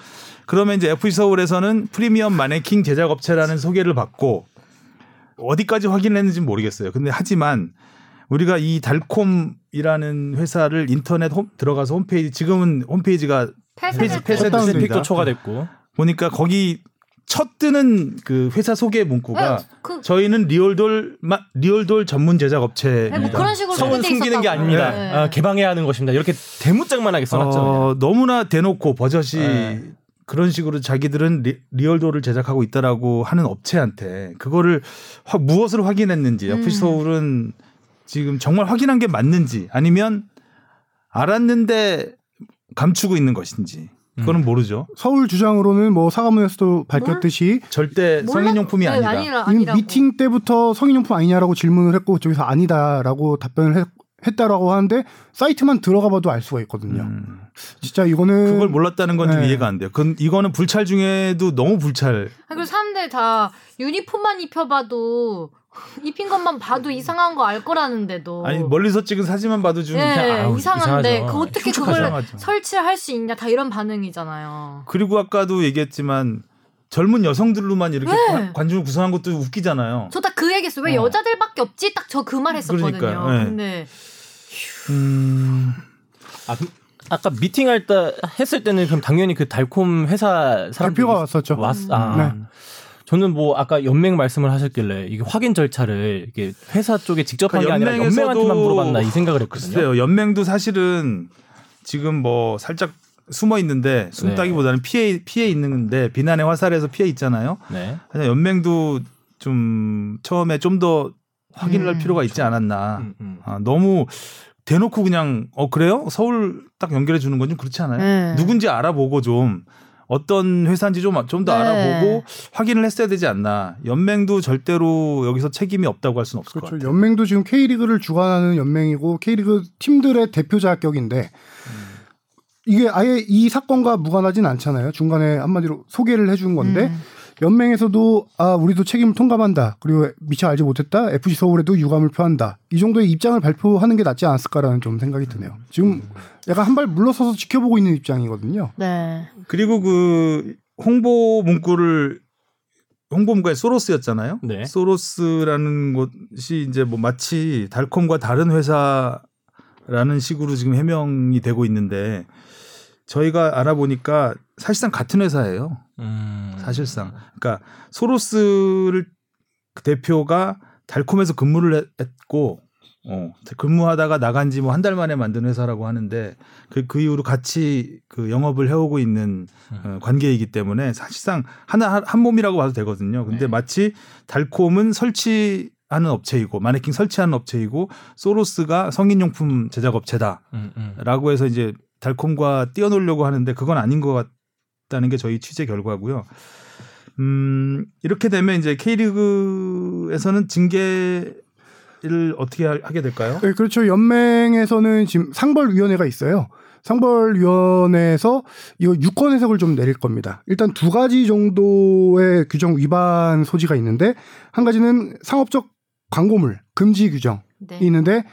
그러면 이제 FC 서울에서는 프리미엄 마네킹 제작 업체라는 소개를 받고 어디까지 확인했는지 는 모르겠어요. 근데 하지만 우리가 이 달콤이라는 회사를 인터넷 홈, 들어가서 홈페이지 지금은 홈페이지가 폐쇄- 됐습니다. 트래픽도 초과됐고. 보니까 거기 첫 뜨는 그 회사 소개 문구가 네, 그 저희는 리얼돌 마- 리얼돌 전문 제작 네, 업체입니다. 뭐 그런 식으로 성은 숨기는 게. 아닙니다. 네. 아, 개방해야 하는 것입니다. 이렇게 대문짝만하게 써놨죠. 어, 너무나 대놓고 버젓이 네. 그런 식으로 자기들은 리, 리얼돌을 제작하고 있다라고 하는 업체한테 그거를 확 무엇을 확인했는지 음. FC 서울은 지금 정말 확인한 게 맞는지 아니면 알았는데 감추고 있는 것인지 음. 그거는 모르죠. 서울 주장으로는 뭐 사과문에서도 밝혔듯이 절대 몰라- 성인용품이 네, 아니다. 아니라, 이미 아니라고. 미팅 때부터 성인용품 아니냐라고 질문을 했고 그쪽에서 아니다라고 답변을 했, 했다라고 하는데 사이트만 들어가 봐도 알 수가 있거든요. 음. 진짜 이거는 그걸 몰랐다는 건좀 네. 이해가 안 돼요. 그 이거는 불찰 중에도 너무 불찰. 아, 그리고 사람들 다 유니폼만 입혀봐도 입힌 것만 봐도 이상한 거 알 거라는데도. 아니 멀리서 찍은 사진만 봐도 좀 네, 이상- 아우, 이상한데 이상하죠. 그 어떻게. 그걸 이상하죠. 설치를 할수 있냐 다 이런 반응이잖아요. 그리고 아까도 얘기했지만 젊은 여성들로만 이렇게 네. 관- 관중을 구성한 것도 웃기잖아요. 저 딱 그 얘기했어요. 왜 어. 여자들밖에 없지? 딱 저 그 말 했었거든요. 그러니까요, 네. 근데 음, 아, 그- 아까 미팅할 때 했을 때는 그럼 당연히 그 달콤 회사 사람 대표가 왔었죠. 왔, 아. 네. 저는 뭐 아까 연맹 말씀을 하셨길래 이게 확인 절차를 이게 회사 쪽에 직접 한게 아니라 연맹한테만 물어봤나 이 생각을 했거든요. 글쎄요. 연맹도 사실은 지금 뭐 살짝 숨어 있는데 숨다기보다는 피해 피해 있는데 비난의 화살에서 피해 있잖아요. 네. 그냥 연맹도 좀 처음에 좀 더 확인을 할 음. 필요가 있지 않았나. 음, 음. 아, 너무 대놓고 그냥 어 그래요? 서울 딱 연결해 주는 건 좀 그렇지 않아요? 네. 누군지 알아보고 좀 어떤 회사인지 좀 좀더 네. 알아보고 확인을 했어야 되지 않나. 연맹도 절대로 여기서 책임이 없다고 할 수는 없을 것 그렇죠. 같아요. 연맹도 지금 K리그를 주관하는 연맹이고 K리그 팀들의 대표 자 격인데 이게 아예 이 사건과 무관하진 않잖아요. 중간에 한마디로 소개를 해준 건데 음. 연맹에서도 아 우리도 책임을 통감한다. 그리고 미처 알지 못했다. FC 서울에도 유감을 표한다. 이 정도의 입장을 발표하는 게 낫지 않았을까라는 좀 생각이 드네요. 지금 약간 한 발 물러서서 지켜보고 있는 입장이거든요. 네. 그리고 그 홍보 문구를 홍보 문구에 소로스였잖아요. 네. 소로스라는 곳이 이제 뭐 마치 달콤과 다른 회사라는 식으로 지금 해명이 되고 있는데 저희가 알아보니까 사실상 같은 회사예요. 음. 사실상. 그러니까 소로스를 그 대표가 달콤에서 근무를 했- 했고 어, 근무하다가 나간 지 뭐 한 달 만에 만든 회사라고 하는데 그, 그 이후로 같이 그 영업을 해오고 있는 어, 관계이기 때문에 사실상 하나 한- 한 몸이라고 봐도 되거든요. 근데 네. 마치 달콤은 설치 하는 업체이고 마네킹 설치하는 업체이고 소로스가 성인용품 제작 업체다. 음, 음. 라고 해서 이제 달콤과 띄워놓으려고 하는데 그건 아닌 것 같다는 게 저희 취재 결과고요. 음, 이렇게 되면 이제 K리그에서는 징계 를 어떻게 하- 하게 될까요? 네, 그렇죠. 연맹에서는 지금 상벌위원회가 있어요. 상벌위원회에서 이거 유권 해석을 좀 내릴 겁니다. 일단 두 가지 정도의 규정 위반 소지가 있는데 한 가지는 상업적 광고물 금지 규정 이 네. 있는데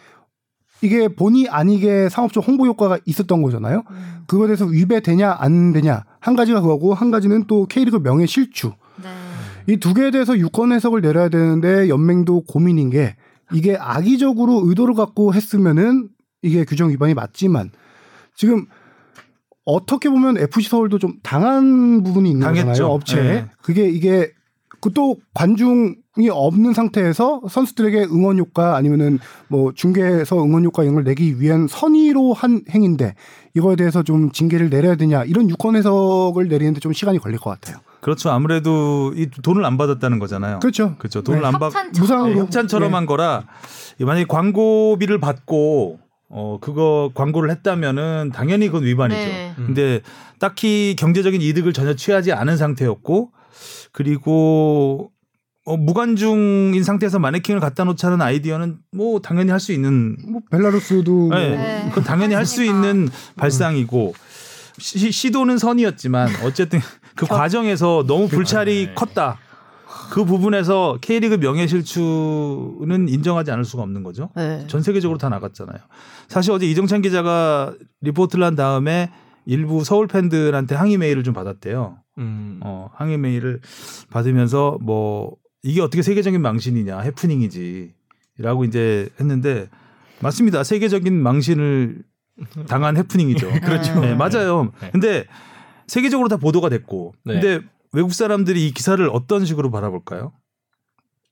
이게 본의 아니게 상업적 홍보 효과가 있었던 거잖아요. 음. 그거에 대해서 위배되냐 안 되냐 한 가지가 그거고 한 가지는 또 K리그 명예 실추 네. 이두 개에 대해서 유권 해석을 내려야 되는데 연맹도 고민인 게 이게 악의적으로 의도를 갖고 했으면은 이게 규정 위반이 맞지만 지금 어떻게 보면 FC 서울도 좀 당한 부분이 있는 당했죠. 거잖아요 업체에 네. 그게 이게 그 또 관중이 없는 상태에서 선수들에게 응원 효과 아니면은 뭐 중계에서 응원 효과 이런 걸 내기 위한 선의로 한 행인데 이거에 대해서 좀 징계를 내려야 되냐 이런 유권 해석을 내리는데 좀 시간이 걸릴 것 같아요. 그렇죠. 아무래도 이 돈을 안 받았다는 거잖아요. 그렇죠. 그렇죠. 돈을 네. 안 받, 협찬처럼. 무상으로. 네, 협찬처럼 한 거라 만약에 광고비를 받고 어 그거 광고를 했다면은 당연히 그건 위반이죠. 네. 음. 근데 딱히 경제적인 이득을 전혀 취하지 않은 상태였고 그리고 어, 무관중인 상태에서 마네킹을 갖다 놓자는 아이디어는 뭐 당연히 할 수 있는 뭐 벨라루스도 뭐 네. 네. 그건 당연히 할 수. 있는 발상이고 시, 시도는 선이었지만 어쨌든 그 과정에서 너무 불찰이 네. 컸다. 그 부분에서 K리그 명예실추는 인정하지 않을 수가 없는 거죠. 네. 전 세계적으로 다 나갔잖아요. 사실 어제 이정찬 기자가 리포트를 한 다음에 일부 서울 팬들한테 항의 메일을 좀 받았대요. 음. 어, 항의 메일을 받으면서 뭐 이게 어떻게 세계적인 망신이냐 해프닝이지라고 이제 했는데 맞습니다. 세계적인 망신을 당한 해프닝이죠. (laughs) 그렇죠. 네, 맞아요. 네. 근데 세계적으로 다 보도가 됐고 네. 근데 외국 사람들이 이 기사를 어떤 식으로 바라볼까요?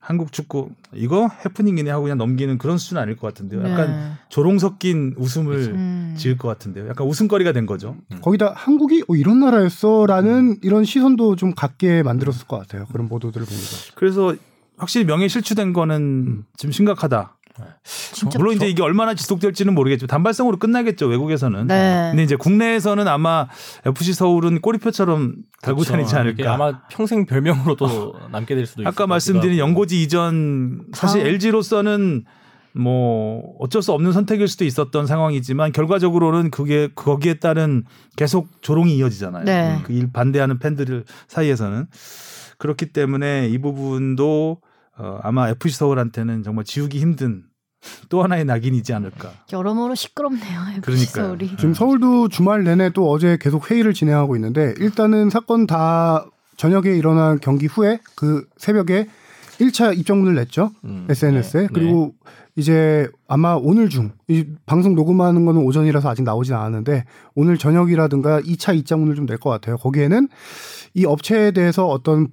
한국 축구 이거 해프닝이네 하고 그냥 넘기는 그런 수준 아닐 것 같은데요. 약간 네. 조롱 섞인 웃음을 음. 지을 것 같은데요. 약간 웃음거리가 된 거죠. 거기다 한국이 어, 이런 나라였어라는 이런 시선도 좀 갖게 만들었을 것 같아요. 그런 보도들을 보면서. 그래서 확실히 명예 실추된 거는 좀 심각하다. 진짜 물론 이제 이게 얼마나 지속될지는 모르겠지만 단발성으로 끝나겠죠 외국에서는. 네. 근데 이제 국내에서는 아마 FC 서울은 꼬리표처럼 달고 그렇죠. 다니지 않을까. 아마 평생 별명으로도 남게 될 수도 있을 아까 것 말씀드린. 연고지 이전 사실 아. LG로서는 뭐 어쩔 수 없는 선택일 수도 있었던 상황이지만 결과적으로는 그게 거기에 따른 계속 조롱이 이어지잖아요. 네. 그 일 반대하는 팬들 사이에서는 그렇기 때문에 이 부분도 어, 아마 FC 서울한테는 정말 지우기 힘든 또 하나의 낙인이지 않을까. 여러모로 시끄럽네요. FC 그러니까요. 서울이. 지금 서울도 주말 내내 또 어제 계속 회의를 진행하고 있는데 일단은 사건 다 저녁에 일어난 경기 후에 그 새벽에 1차 입장문을 냈죠. 음. SNS에. 네. 그리고 이제 아마 오늘 중, 이 방송 녹음하는 거는 오전이라서 아직 나오진 않았는데 오늘 저녁이라든가 2차 입장문을 좀 낼 것 같아요. 거기에는 이 업체에 대해서 어떤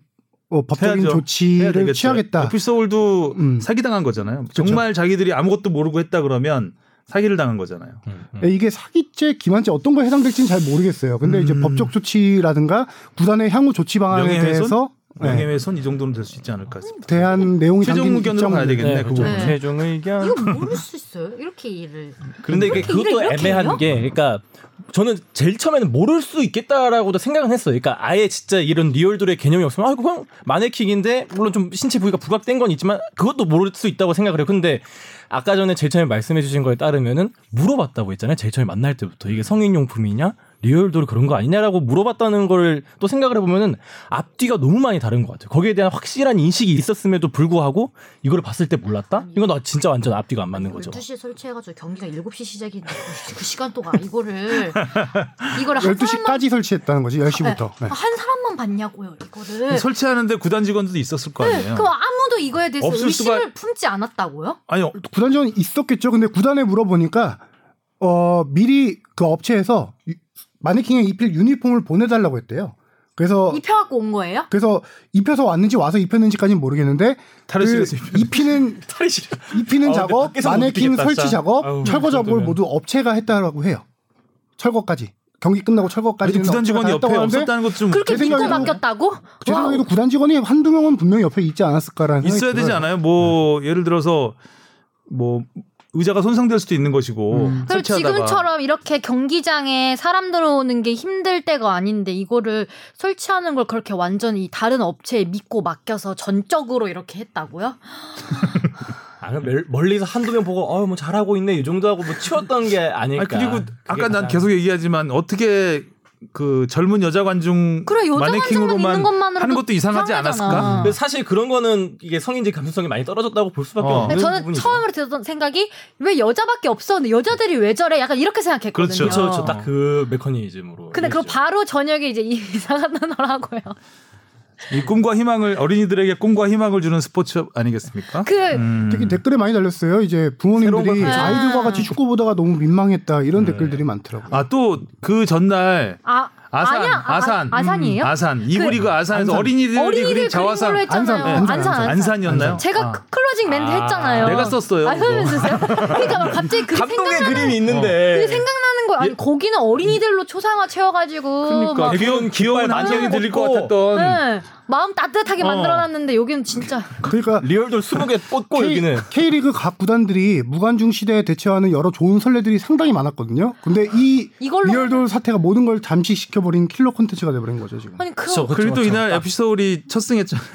어, 법적인 해야죠. 해야 조치를. 취하겠다. 서울도 음. 사기당한 거잖아요. 정말 자기들이 아무것도 모르고 했다 그러면 사기를 당한 거잖아요. 음, 음. 이게 사기죄, 기만죄 어떤 거에 해당될지는 잘 모르겠어요. 근데 이제 음. 법적 조치라든가 구단의 향후 조치 방안에 명예훼손? 대해서 네, 명예훼손 이 정도는 될 수 있지 않을까 싶습니다. 대한 내용이 최종 담긴 의견으로 가야 되겠네. 네, 그 그렇죠. 네. 최종 의견. 이거 모를 수 있어요. 이렇게 일을. 근데 이게 그것도 애매한 해요? 게, 그러니까 저는 제일 처음에는 모를 수 있겠다라고도 생각은 했어요. 그러니까 아예 진짜 이런 리얼돌의 개념이 없으면 아 그냥 마네킹인데 물론 좀 신체 부위가 부각된 건 있지만 그것도 모를 수 있다고 생각을 해요. 근데 아까 전에 제일 처음에 말씀해 주신 거에 따르면은 물어봤다고 했잖아요. 제일 처음에 만날 때부터 이게 성인용품이냐 리얼돌 그런 거 아니냐라고 물어봤다는 걸또 생각을 해보면은 앞뒤가 너무 많이 다른 것 같아요. 거기에 대한 확실한 인식이 있었음에도 불구하고 이거를 봤을 때 몰랐다? 이건 나 진짜 완전 앞뒤가 안 맞는 거죠. 12시에 설치해가지고 경기가 7시 시작인데 그, 그 시간 동안 이거를 이거를 한 사람만 12시까지 설치했다는 거지. 10시부터. 네. 한 사람만 봤냐고요 이거를. 설치하는데 구단 직원들도 있었을 거 네, 아니에요. 그럼 아무도 이거에 대해서 의심을 수가- 품지 않았다고요? 아니 구단 지원이 있었겠죠. 근데 구단에 물어보니까 어 미리 그 업체에서 유- 마네킹에 입힐 유니폼을 보내달라고 했대요. 그래서 입혀갖고 온 거예요? 그래서 입혀서 왔는지 와서 입혔는지까지는 모르겠는데 탈의실에서 그 입히는 (laughs) 싫어. 입히는 아, 작업, 마네킹 설치 진짜. 작업, 아유, 철거 그 작업을. 모두 업체가 했다라고 해요. 철거까지 경기 끝나고 철거까지 구단 직원이 옆에 없었다는 것좀 그렇게 제 믿고 맡겼다고? 제. 생각에도 구단 직원이 한두 명은 분명히 옆에 있지 않았을까라는 생각이 있어야 되지. 않아요? 뭐 예를 들어서 뭐 의자가 손상될 수도 있는 것이고 음. 그리고 설치하다가. 지금처럼 이렇게 경기장에 사람 들어오는 게 힘들 때가 아닌데 이거를 설치하는 걸 그렇게 완전히 다른 업체에 믿고 맡겨서 전적으로 이렇게 했다고요? (laughs) 아, 멀- 멀리서 한두 명 보고 어뭐 잘하고 있네 이 정도 하고 뭐 치웠던 게 아닐까. 아니, 그리고 아까 난 가장- 계속 얘기하지만 어떻게 그 젊은 여자 관중 그래 여자 마네킹으로만 하는 것도 이상하지 이상하잖아. 않았을까? 근데 사실 그런 거는 이게 성인지 감수성이 많이 떨어졌다고 볼 수밖에 어. 없는 저는 부분이죠. 처음으로 들었던 생각이 왜 여자밖에 없었는데 여자들이 왜 저래? 약간 이렇게 생각했거든요. 그렇죠. 그렇죠. 딱 그 메커니즘으로. 근데 그거 이해했죠. 바로 저녁에 이제 이 (laughs) 이상한 하더라고요. 이 꿈과 희망을 어린이들에게 꿈과 희망을 주는 스포츠 아니겠습니까? 그 음. 특히 댓글에 많이 달렸어요. 이제 부모님들이 아이들과 아. 같이 축구 보다가 너무 민망했다 이런 네. 댓글들이 많더라고요. 아 또 그 전날 아, 아산 아니야? 아, 아산 아, 아산이에요? 아산 이브리그 아산에서 안산. 어린이들이 어린이들 그린 자화상 했잖아요. 안산, 안산, 안산, 안산. 안산 이었나요? 제가 아. 크- 클로징 멘트 아, 했잖아요. 내가 썼어요, 아, 선생님 그거. 쓰세요? 그러니까 막 갑자기 그 감동의 생각나는 그림이 그게 있는데 생각나는 거 아니 거기는 어린이들로 초상화 채워가지고 그러니까 막 귀여운 귀여운 안경이 들릴 것. 같았던 네, 마음 따뜻하게 어. 만들어놨는데 여기는 진짜 그러니까 리얼돌 20개 꽂고 여기는 K리그 각 구단들이 무관중 시대에 대처하는 여러 좋은 선례들이 상당히 많았거든요. 근데 이 이걸로 리얼돌 사태가 모든 걸 잠식시켜버린 킬러 콘텐츠가 돼버린 거죠 지금. 아니 그 그쵸, 그쵸. 그리고 또 이날. FC 서울이 첫 승했잖아요.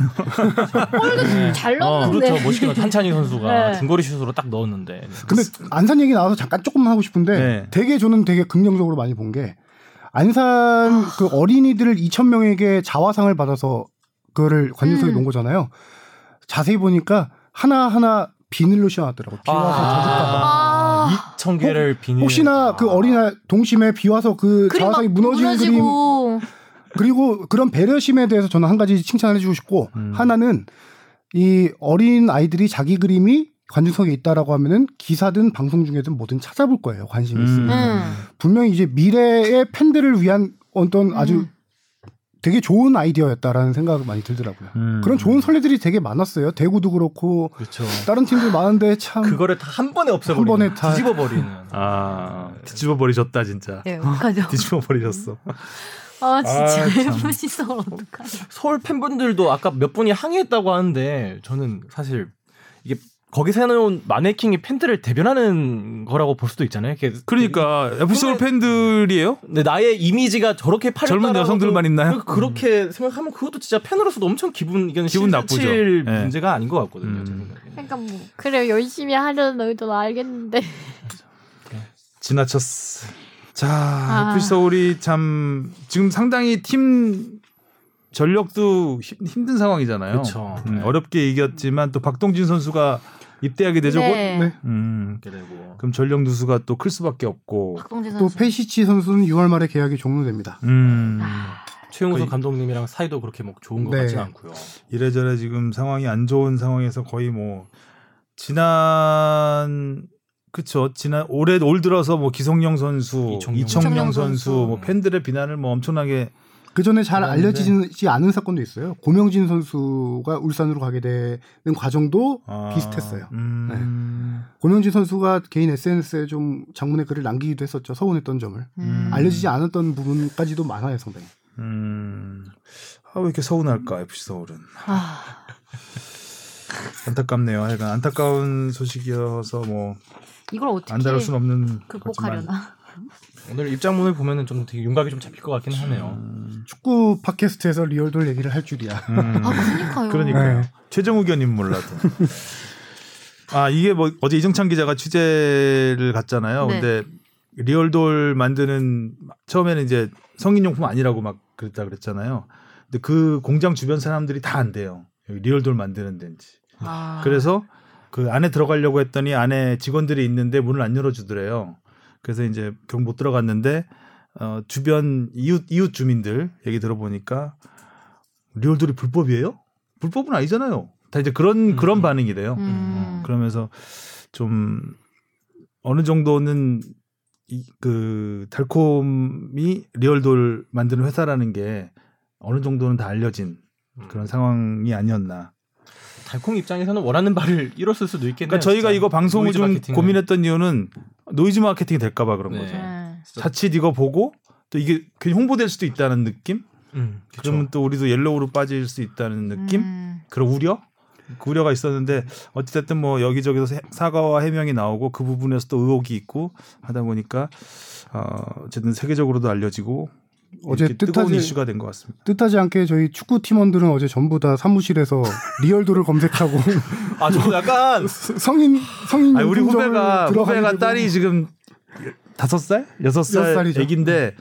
골도 잘 넣었는데 그렇죠. 멋있게 한찬희 선수가 네. 중거리 슛으로 딱 넣었는데. 근데 안산 얘기 나와서 잠깐 조금만 하고 싶은데 네. 되게 저는 되게 긍정적으로 많이 본 게 안산 그 어린이들 2천 명에게 자화상을 받아서 그거를 관중석에 음. 놓은 거잖아요. 자세히 보니까 하나 하나 비닐로 씌워놨더라고. 비 와서 젖을까봐. 아, 2천 개를 비닐. 혹시나 그 어린아 동심에 비 와서 그 자화상이 무너지는 그림 그리고 그런 배려심에 대해서 저는 한 가지 칭찬을 해주고 싶고 음. 하나는 이 어린 아이들이 자기 그림이 관중석에 있다라고 하면은 기사든 방송 중에든 뭐든 찾아볼 거예요 관심이 음. 있으면 음. 분명히 이제 미래의 팬들을 위한 어떤 아주 음. 되게 좋은 아이디어였다라는 생각이 많이 들더라고요. 음. 그런 좋은 설레들이 되게 많았어요. 대구도 그렇고 그렇죠. 다른 팀들 많은데 참 그거를 다 한 번에 없애버리는. 한 번에 다- 뒤집어 버리는. 아 뒤집어 버리셨다 진짜. 예, 어떡하죠? (laughs) 뒤집어 버리셨어. 아 진짜 아, 서울 어떡하죠? 서울 팬분들도 아까 몇 분이 항의했다고 하는데 저는 사실 이게 거기서 해놓은 마네킹이 팬들을 대변하는 거라고 볼 수도 있잖아요. 그러니까 FC 서울 팬들이에요? 근데 나의 이미지가 저렇게 팔렸다 젊은 여성들만 있나요? 그렇게 생각하면 그것도 진짜 팬으로서도 엄청 기분 이건 기분 나쁘죠. 칠 네. 문제가 아닌 것 같거든요. 제 음. 생각에. 그러니까 뭐 그래 열심히 하려는 의도는 알겠는데 지나쳤어. 자, 아. FC 서울이 참 지금 상당히 팀 전력도 힘, 힘든 상황이잖아요. 그렇죠. 음, 네. 어렵게 이겼지만 또 박동진 선수가 입대하게 되죠. 곧? 네. 네. 음, 이렇게 되고. 그럼 전력 누수가 또 클 수밖에 없고. 또 페시치 선수는 6월 말에 계약이 종료됩니다. 음, 최용수 거의- 감독님이랑 사이도 그렇게 뭐 좋은 것 네. 같지는 않고요. 이래저래 지금 상황이 안 좋은 상황에서 거의 뭐 지난 그쵸 지난 올해 올 들어서 뭐 기성용 선수, 이청용. 이청용, 이청용 선수, 선수. 뭐 팬들의 비난을 뭐 엄청나게 그 전에 잘 알려지지 않은 사건도 있어요. 고명진 선수가 울산으로 가게 되는 과정도 아, 비슷했어요. 음, 고명진 선수가 개인 SNS에 좀 장문의 글을 남기기도 했었죠. 서운했던 점을. 음. 알려지지 않았던 부분까지도 많아요, 상당히. 음. 아, 왜 이렇게 서운할까 FC 서울은 아, (laughs) 안타깝네요. 하여간 안타까운 소식이어서 뭐안 이걸 어떻게 다룰 수는 없는 극복하려나? 오늘 입장문을 보면은 좀 되게 윤곽이 좀 잡힐 것 같긴 하네요. 축구 팟캐스트에서 리얼돌 얘기를 할 줄이야. 음. 아 그러니까요. 그러니까요. 네. 최정우 의원님 몰라도. 아 이게 뭐 어제 이정찬 기자가 취재를 갔잖아요. 네. 근데 리얼돌 만드는 처음에는 이제 성인용품 아니라고 막 그랬다 그랬잖아요. 근데 그 공장 주변 사람들이 다 안 돼요. 리얼돌 만드는 데인지. 아. 그래서 그 안에 들어가려고 했더니 안에 직원들이 있는데 문을 안 열어주더래요. 그래서 이제 결국 못 들어갔는데 어, 주변 이웃 이웃 주민들 얘기 들어보니까 리얼돌이 불법이에요? 불법은 아니잖아요. 다 이제 그런 음. 그런 반응이래요. 음. 그러면서 좀 어느 정도는 이, 그 달콤이 리얼돌 만드는 회사라는 게 어느 정도는 다 알려진 그런 상황이 아니었나. 달콩 입장에서는 원하는 바를 이뤘을 수도 있겠네요. 그러니까 저희가 진짜. 이거 방송을 좀 마케팅을. 고민했던 이유는 노이즈 마케팅이 될까봐 그런 네. 거죠. 네. 자칫 이거 보고 또 이게 괜히 홍보될 수도 있다는 느낌? 음. 그러면 또 우리도 옐로우로 빠질 수 있다는 느낌? 음. 그런 우려? 그 우려가 있었는데 어찌됐든 뭐 여기저기서 세- 사과와 해명이 나오고 그 부분에서 또 의혹이 있고 하다 보니까 어, 어쨌든 세계적으로도 알려지고 어제 뜻하지- 이슈가 된 것 같습니다. 뜻하지 않게 저희 축구 팀원들은 어제 전부 다 사무실에서 (laughs) 리얼도를 검색하고 (laughs) 아 저도 약간 (laughs) 성인 성인 아니, 우리 후배가 후배가 딸이 지금 다섯 살, 여섯 살. 애기인데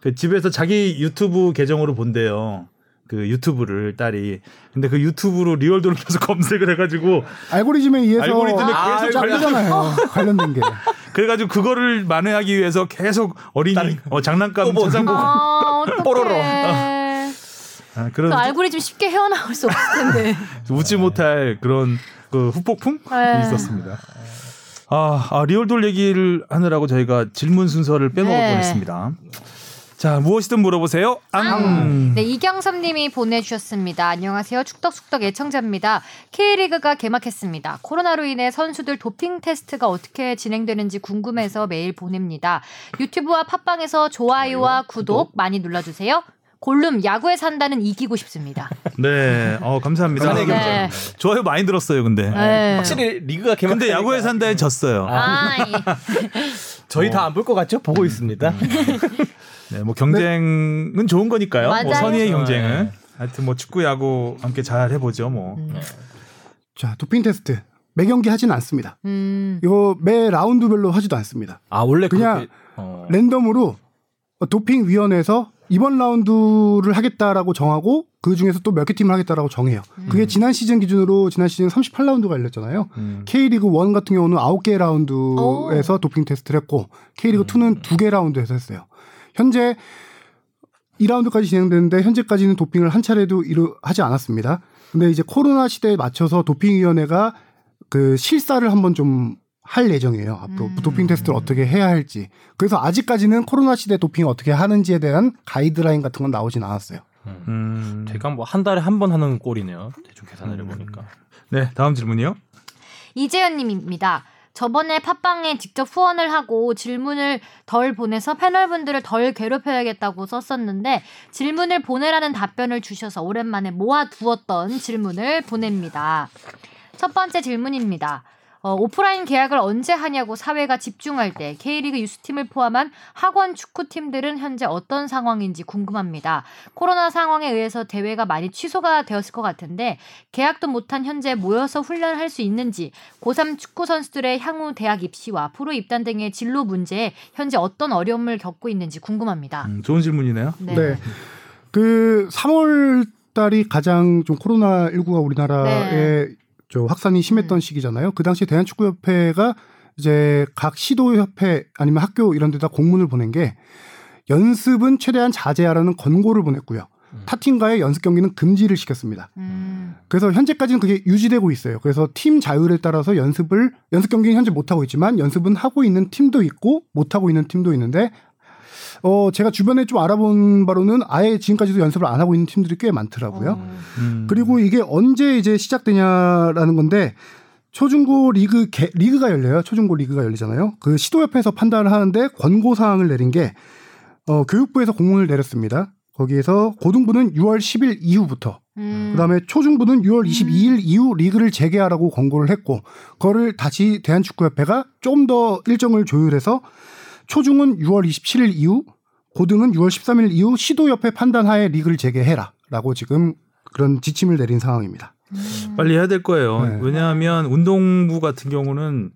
그 집에서 자기 유튜브 계정으로 본대요. 그 유튜브를 딸이 근데 그 유튜브로 리얼도를 계속 검색을 해가지고 알고리즘에 의해서 알고리즘에 아, 계속 잘 되잖아요. 관련된 게. 그래가지고 그거를 만회하기 위해서 계속 어린이 어, 장난감 찾아보고 아, 뽀로로. 어떡해. 아, 그런 그 알고리즘 쉽게 헤어나올 수 없을 텐데. (laughs) 웃지 못할 그런 그 후폭풍이 네. 있었습니다. 아, 아, 리얼돌 얘기를 하느라고 저희가 질문 순서를 빼먹을 네. 뻔했습니다. 자 무엇이든 물어보세요. 앙. 네, 이경섭 님이 보내주셨습니다. 안녕하세요. 축덕숙덕 애청자입니다. K리그가 개막했습니다. 코로나로 인해 선수들 도핑 테스트가 어떻게 진행되는지 궁금해서 메일 보냅니다. 유튜브와 팟빵에서 좋아요와 구독 많이 눌러주세요. 골룸 야구에 산다는 이기고 싶습니다. (laughs) 네, 어 감사합니다. 사내 네. 좋아요 많이 들었어요, 근데. 네. 확실히 리그가 개막. 근데 야구에 산다에 졌어요. 아, 이- (laughs) 저희 다 안 볼 것 같죠? 보고 있습니다. 네, 뭐 경쟁은 좋은 거니까요. 뭐 맞아요. 선의의 네. 경쟁은. 하여튼 뭐 축구, 야구 함께 잘 해보죠, 뭐. 음. 자 도핑 테스트 매 경기 하진 않습니다. 음. 이거 매 라운드별로 하지도 않습니다. 아 원래 그냥 그렇게, 어. 랜덤으로 도핑 위원회에서 이번 라운드를 하겠다라고 정하고 그 중에서 또 몇 개 팀을 하겠다라고 정해요. 그게 지난 시즌 기준으로 지난 시즌 38라운드가 열렸잖아요. 음. K리그 1 같은 경우는 9개 라운드에서 도핑 테스트를 했고 K리그 2는 2개 라운드에서 했어요. 현재 2라운드까지 진행되는데 현재까지는 도핑을 한 차례도 이루 하지 않았습니다. 근데 이제 코로나 시대에 맞춰서 도핑 위원회가 그 실사를 한번 좀할 예정이에요. 앞으로 음. 도핑 테스트를 어떻게 해야 할지. 그래서 아직까지는 코로나 시대 도핑 어떻게 하는지에 대한 가이드라인 같은 건 나오진 않았어요. 음. 제가 뭐한 달에 한 번 하는 꼴이네요. 대충 계산을 해보니까. 네, 다음 질문이요. 이재현 님입니다. 저번에 팟빵에 직접 후원을 하고 질문을 덜 보내서 패널분들을 덜 괴롭혀야겠다고 썼었는데 질문을 보내라는 답변을 주셔서 오랜만에 모아두었던 질문을 보냅니다. 첫 번째 질문입니다. 어, 오프라인 계약을 언제 하냐고 사회가 집중할 때 K리그 유스팀을 포함한 학원 축구팀들은 현재 어떤 상황인지 궁금합니다. 코로나 상황에 의해서 대회가 많이 취소가 되었을 것 같은데 계약도 못한 현재 모여서 훈련할 수 있는지 고3 축구 선수들의 향후 대학 입시와 프로 입단 등의 진로 문제에 현재 어떤 어려움을 겪고 있는지 궁금합니다. 음, 좋은 질문이네요. 네. 네. 그 3월 달이 가장 좀 코로나 19가 우리나라에 네. 저 확산이 심했던 음. 시기잖아요. 그 당시 대한축구협회가 이제 각 시도협회 아니면 학교 이런 데다 공문을 보낸 게 연습은 최대한 자제하라는 권고를 보냈고요. 타팀과의 연습 경기는 금지를 시켰습니다. 음, 그래서 현재까지는 그게 유지되고 있어요. 그래서 팀 자율에 따라서 연습을 연습 경기는 현재 못 하고 있지만 연습은 하고 있는 팀도 있고 못 하고 있는 팀도 있는데 어 제가 주변에 좀 알아본 바로는 아예 지금까지도 연습을 안 하고 있는 팀들이 꽤 많더라고요. 어, 음. 그리고 이게 언제 이제 시작되냐라는 건데 초중고 리그 개- 리그가 열려요. 초중고 리그가 열리잖아요. 그 시도협회에서 판단을 하는데 권고 사항을 내린 게 어, 교육부에서 공문을 내렸습니다. 거기에서 고등부는 6월 10일 이후부터 음, 그다음에 초중부는 6월 22일 이후 리그를 재개하라고 권고를 했고 그거를 다시 대한축구협회가 좀 더 일정을 조율해서 초중은 6월 27일 이후 고등은 6월 13일 이후 시도협회 판단하에 리그를 재개해라라고 지금 그런 지침을 내린 상황입니다. 음. 빨리 해야 될 거예요. 네. 왜냐하면 운동부 같은 경우는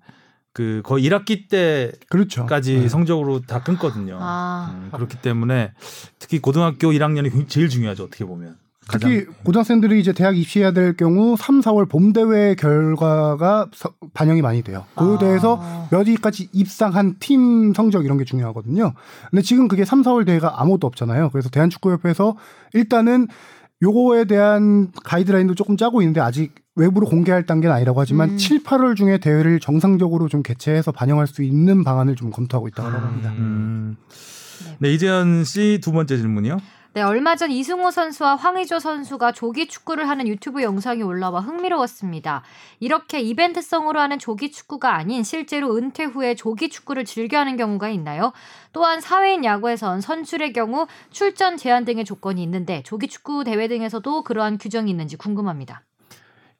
그 거의 1학기 때까지 그렇죠. 네. 성적으로 다 끊거든요. 아. 음, 그렇기 때문에 특히 고등학교 1학년이 제일 중요하죠. 어떻게 보면. 특히 고등학생들이 이제 대학 입시해야 될 경우 3, 4월 봄 대회 결과가 서- 반영이 많이 돼요. 그 아. 몇 위까지 입상한 팀 성적 이런 게 중요하거든요. 근데 지금 그게 3, 4월 대회가 아무것도 없잖아요. 그래서 대한축구협회에서 일단은 요거에 대한 가이드라인도 조금 짜고 있는데 아직 외부로 공개할 단계는 아니라고 하지만 음. 7, 8월 중에 대회를 정상적으로 좀 개최해서 반영할 수 있는 방안을 좀 검토하고 있다고 합니다. 음. 네, 이재현 씨 두 번째 질문이요. 네, 얼마 전 이승호 선수와 황의조 선수가 조기 축구를 하는 유튜브 영상이 올라와 흥미로웠습니다. 이렇게 이벤트성으로 하는 조기 축구가 아닌 실제로 은퇴 후에 조기 축구를 즐겨 하는 경우가 있나요? 또한 사회인 야구에선 선출의 경우 출전 제한 등의 조건이 있는데 조기 축구 대회 등에서도 그러한 규정이 있는지 궁금합니다.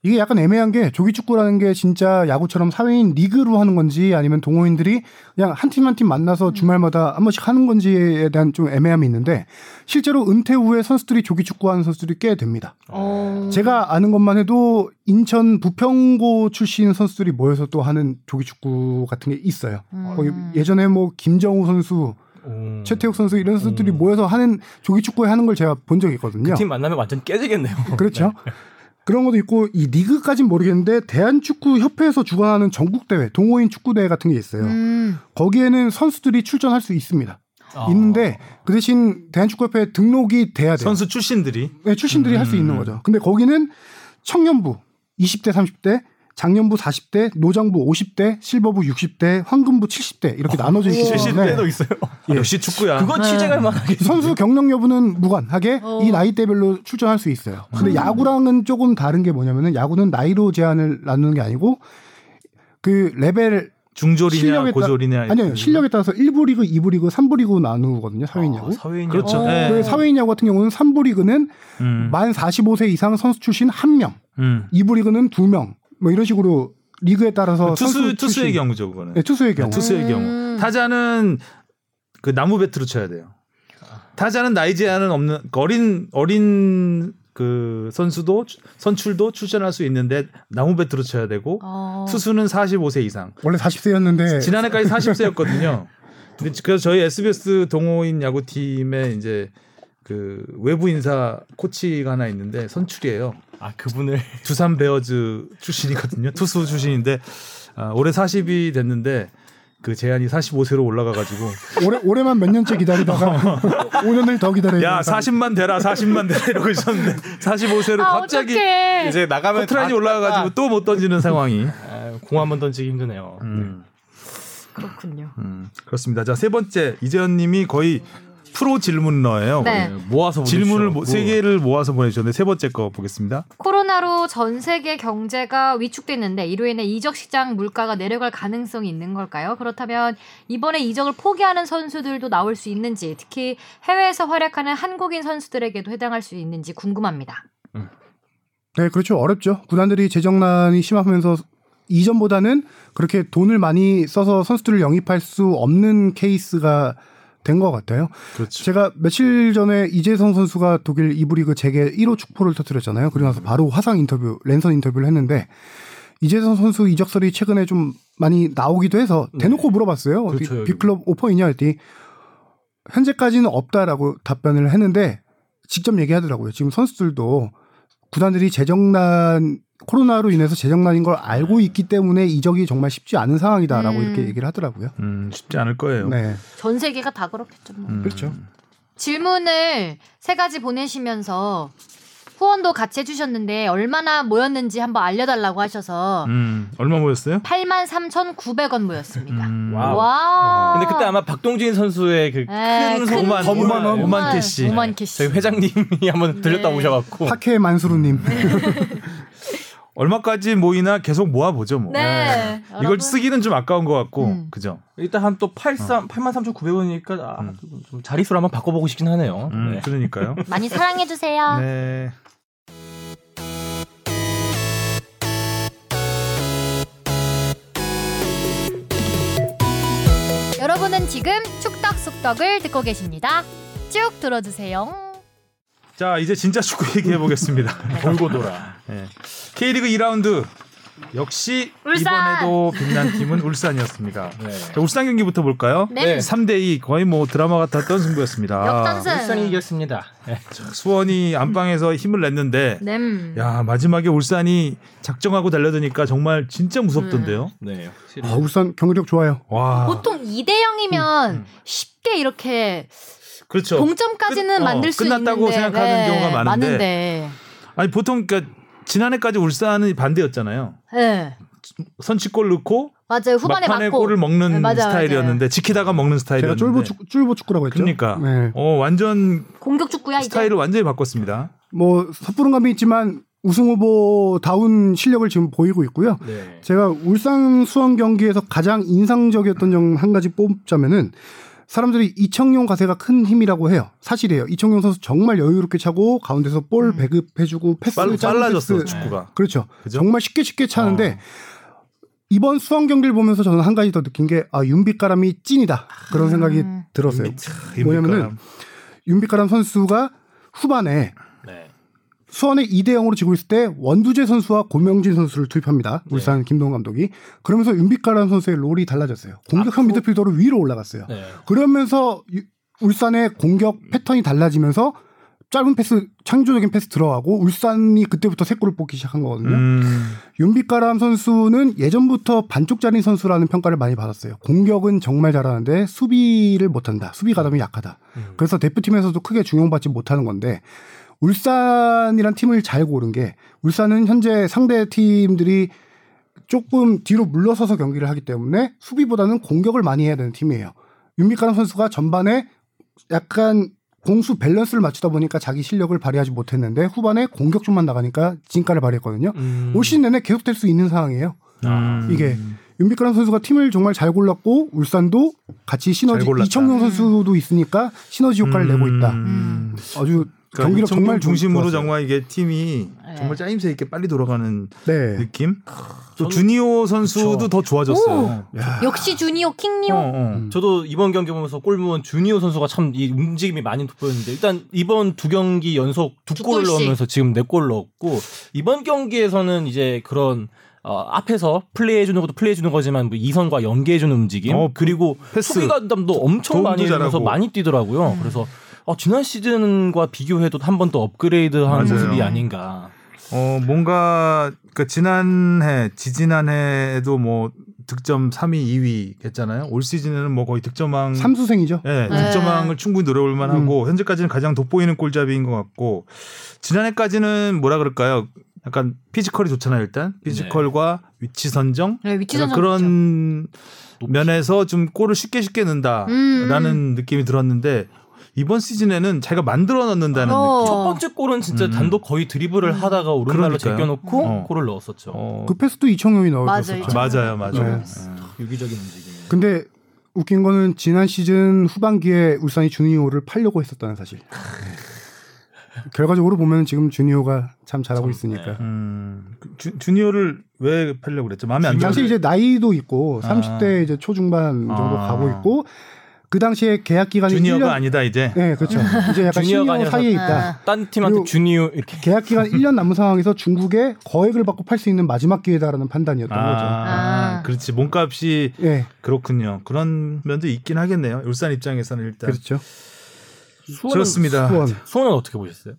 이게 약간 애매한 게 조기축구라는 게 진짜 야구처럼 사회인 리그로 하는 건지 아니면 동호인들이 그냥 한팀 한 팀 만나서 주말마다 한 번씩 하는 건지에 대한 좀 애매함이 있는데 실제로 은퇴 후에 선수들이 조기축구 하는 선수들이 꽤 됩니다. 어. 제가 아는 것만 해도 인천 부평고 출신 선수들이 모여서 또 하는 조기축구 같은 게 있어요. 음. 예전에 뭐 김정우 선수, 음. 최태욱 선수 이런 선수들이 모여서 하는 조기축구에 하는 걸 제가 본 적이 있거든요. 그 팀 만나면 완전 깨지겠네요. 그렇죠. (laughs) 그런 것도 있고 이 리그까진 모르겠는데 대한축구협회에서 주관하는 전국 대회, 동호인 축구 대회 같은 게 있어요. 음. 거기에는 선수들이 출전할 수 있습니다. 아. 있는데 그 대신 대한축구협회 등록이 돼야 돼요. 선수 출신들이 네, 출신들이 할수 있는 거죠. 근데 거기는 청년부 20대, 30대, 장년부 40대, 노장부 50대, 실버부 60대, 황금부 70대 이렇게 나눠져 있기 때문에 70대도 있어요. 예. 역시 축구야. 그건 취재갈 만하게. 선수 경력 여부는 무관하게 어. 이 나이대별로 출전할 수 있어요. 근데 야구랑은 조금 다른 게 뭐냐면은 야구는 나이로 제한을 나누는 게 아니고 그 레벨 중졸이냐 실력에 따- 고졸이냐 아니요 실력에 따라서 1부 리그, 2부 리그, 3부 리그 나누거든요 사회인 야구. 사회인 그렇죠. 어. 네. 그 사회인 야구 같은 경우는 3부 리그는 음. 만 45세 이상 선수 출신 1 명, 음. 2부 리그는 2 명, 뭐 이런 식으로 리그에 따라서 투수 투수의 경우죠 그거는. 네, 투수의 경우. 투수의 음. 경우 타자는 그 나무 배트로 쳐야 돼요. 타자는 나이 제한은 없는 그 어린 어린 그 선수도 선출도 출전할 수 있는데 나무 배트로 쳐야 되고 어. 투수는 45세 이상. 원래 40세였는데 지난해까지 40세였거든요. (laughs) 근데 그래서 저희 SBS 동호인 야구팀에 이제 그 외부 인사 코치가 하나 있는데 선출이에요. 아 그분을 (laughs) 두산 베어즈 출신이거든요. 투수 출신인데 아, 올해 40이 됐는데 그 제한이 45세로 올라가가지고 올해 올해만 몇 년째 기다리다가 (laughs) 5년을 더 기다려야 야 되니까. 40만 되라 40만 되라 이러고 있었는데 45세로 아, 갑자기 어떡해. 이제 나가면 커트라인이 다- 올라가가지고 또 못 던지는 상황이. 아, 공 한 번 던지기 힘드네요. 음, 그렇군요. 음, 그렇습니다. 자 세 번째 이재현님이 거의 프로 질문러예요. 네. 거의. 모아서 질문을. 모- 세 개를 모아서 보내주셨는데 세 번째 거 보겠습니다. 코로나로 전 세계 경제가 위축됐는데 이로 인해 이적 시장 물가가 내려갈 가능성이 있는 걸까요? 그렇다면 이번에 이적을 포기하는 선수들도 나올 수 있는지, 특히 해외에서 활약하는 한국인 선수들에게도 해당할 수 있는지 궁금합니다. 네, 그렇죠. 어렵죠. 구단들이 재정난이 심하면서 이전보다는 그렇게 돈을 많이 써서 선수들을 영입할 수 없는 케이스가 된 것 같아요. 그렇죠. 제가 며칠 전에 이재성 선수가 독일 이부 리그 재개 1호 축포를 터뜨렸잖아요. 그러고 나서 바로 화상 인터뷰, 랜선 인터뷰를 했는데 이재성 선수 이적설이 최근에 좀 많이 나오기도 해서 대놓고 물어봤어요. 그렇죠. big club 오퍼 있냐 했더니 현재까지는 없다라고 답변을 했는데 직접 얘기하더라고요. 지금 선수들도 구단들이 재정난 코로나로 인해서 재정난인 걸 알고 있기 때문에 이적이 정말 쉽지 않은 상황이다라고 음. 이렇게 얘기를 하더라고요. 음, 쉽지 않을 거예요. 네, 전 세계가 다 그렇겠죠. 뭐. 음. 그렇죠. 질문을 세 가지 보내시면서 후원도 같이 해주셨는데 얼마나 모였는지 한번 알려달라고 하셔서 음, 얼마 모였어요? 83,900원 모였습니다. 음, 와우. 와. 근데 그때 아마 박동진 선수의 그 에, 큰큰 소만 오만, 오만 원, 5만, 오만 캐시. 5만 캐시. 저희 회장님이 한번 들렸다 네. 오셔갖고 파케 만수루님. (laughs) 얼마까지 모이나 계속 모아보죠 뭐. 네. 이걸 여러분. 쓰기는 좀 아까운 것 같고, 음. 그죠? 일단 한 또 83, 83,900원이니까 아, 음. 좀 자릿수로 한번 바꿔보고 싶긴 하네요. 음, 네. 그러니까요. (laughs) 많이 사랑해 주세요. 네. 여러분은 지금 축덕 속덕을 듣고 계십니다. 쭉 들어주세요. 자, 이제 진짜 축구 얘기해 보겠습니다. (laughs) 돌고 돌아. 네. K리그 2라운드 역시 울산! 이번에도 빛난 팀은 울산이었습니다. 네. 자, 울산 경기부터 볼까요? 네. 3대 2 거의 뭐 드라마 같았던 승부였습니다. 역전승. 울산이 이겼습니다. 네. 수원이 안방에서 힘을 냈는데 네. 야, 마지막에 울산이 작정하고 달려드니까 정말 진짜 무섭던데요. 네. 확실히. 아, 울산 경기력 좋아요. 와. 보통 2대 0이면 쉽게 이렇게 그렇죠. 동점까지는 끝- 어, 만들 수 끝났다고 있는데 생각하는 경우가 많은데. 많은데. 아니 보통 그러니까 지난해까지 울산은 반대였잖아요. 네. 선취골 넣고 맞아요. 후반에 막판에 맞고 골을 먹는 네, 맞아요, 스타일이었는데 지키다가 먹는 제가 스타일이었는데 쫄보 축 쫄보 축구라고 했죠. 그러니까 네. 어 완전 공격 축구야 이제. 스타일을 완전히 바꿨습니다. 뭐 섣부른 감이 있지만 우승 후보 다운 실력을 지금 보이고 있고요. 네. 제가 울산 수원 경기에서 가장 인상적이었던 점 한 가지 뽑자면은 사람들이 이청용 가세가 큰 힘이라고 해요. 사실이에요. 이청용 선수 정말 여유롭게 차고 가운데서 볼 음. 배급해주고 패스 빨, 짧은 빨라졌어 패스. 축구가. 그렇죠. 그죠? 정말 쉽게 쉽게 차는데 어. 이번 수원 경기를 보면서 저는 한 가지 더 느낀 게 아 윤빛가람이 찐이다 그런 생각이 음. 들었어요. 윤빛- 뭐냐면은 윤빛가람 선수가 후반에 네. 수원에 2대 0으로 지고 있을 때 원두재 선수와 고명진 선수를 투입합니다. 네. 울산 김동훈 감독이. 그러면서 윤빛가람 선수의 롤이 달라졌어요. 공격형 미드필더로 위로 올라갔어요. 네. 그러면서 유- 울산의 공격 패턴이 달라지면서 짧은 패스, 창조적인 패스 들어가고 울산이 그때부터 세 골을 뽑기 시작한 거거든요. 음. 윤빛가람 선수는 예전부터 반쪽짜리 선수라는 평가를 많이 받았어요. 공격은 정말 잘하는데 수비를 못한다. 수비 가담이 약하다. 음. 그래서 대표팀에서도 크게 중용받지 못하는 건데 울산이란 팀을 잘 고른 게 울산은 현재 상대 팀들이 조금 뒤로 물러서서 경기를 하기 때문에 수비보다는 공격을 많이 해야 되는 팀이에요. 윤빛가람 선수가 전반에 약간 공수 밸런스를 맞추다 보니까 자기 실력을 발휘하지 못했는데 후반에 공격 쪽만 나가니까 진가를 발휘했거든요. 음. 올 시즌 내내 계속될 수 있는 상황이에요. 음. 이게 윤빛가람 선수가 팀을 정말 잘 골랐고 울산도 같이 시너지. 이청용 선수도 있으니까 시너지 효과를 내고 있다. 음. 아주 그러니까 경기력 정말 중심으로 좋았어요. 정말 이게 팀이 네. 정말 짜임새 있게 빨리 돌아가는 네. 느낌. 또 저는- 주니오 선수도 그쵸. 더 좋아졌어요. 역시 주니오 킹니오. 어, 어. 음. 저도 이번 경기 보면서 골무원 주니오 선수가 참 이 움직임이 많이 돋보였는데 일단 이번 두 경기 연속 두 골씩. 넣으면서 지금 네 골 넣었고 이번 경기에서는 이제 그런 어, 앞에서 플레이해 주는 것도 플레이해 주는 거지만 뭐 이선과 연계해 주는 움직임 어, 그리고 패스. 수비 감담도 엄청 많이 잘하고. 많이 뛰더라고요. 그래서 어, 지난 시즌과 비교해도 한 번 더 업그레이드한 맞아요. 모습이 아닌가. 어, 뭔가 그러니까 지난해, 지지난해에도 뭐 득점 3위, 2위 했잖아요. 올 시즌에는 뭐 거의 득점왕 삼수생이죠. 예, 네. 득점왕을 충분히 노려볼 만 하고 현재까지는 가장 돋보이는 골잡이인 것 같고 지난해까지는 뭐라 그럴까요? 약간 피지컬이 좋잖아요, 일단. 피지컬과 위치 선정 네, 위치 선정 그런 면에서 좀 골을 쉽게 쉽게 넣는다라는 음. 느낌이 들었는데 이번 시즌에는 자기가 만들어 넣는다는 어. 느낌. 첫 번째 골은 진짜 음. 단독 거의 드리블을 하다가 오른발로. 제껴놓고 어. 골을 넣었었죠. 어, 그 패스도 이청용이 맞아요. 넣어줬었죠. 맞아요, 맞아요. 네. 유기적인 움직임. 근데 웃긴 거는 지난 시즌 후반기에 울산이 주니오를 팔려고 했었다는 사실. 결과적으로 보면 지금 주니오가 참 잘하고 있으니까. 음, 그 주, 주니어를 왜 팔려고 그랬죠? 마음에 안 당시 들어요. 이제 나이도 있고 아. 30대 이제 초중반 정도 아. 가고 있고 그 당시에 계약 기간이 주니어가 1년 아니다 이제. 네, 그렇죠. 이제 약간 주니어가 사이에 있다. 아. 딴 팀한테 주니오 이렇게 계약 기간 1년 남은 상황에서 중국에 거액을 받고 팔 수 있는 마지막 기회다라는 판단이었던 거죠. 아, 아. 그렇지. 몸값이 예, 그렇군요. 그런 면도 있긴 하겠네요. 울산 입장에서는 일단 그렇죠. 수원은, 그렇습니다. 수원. 수원은 어떻게 보셨어요?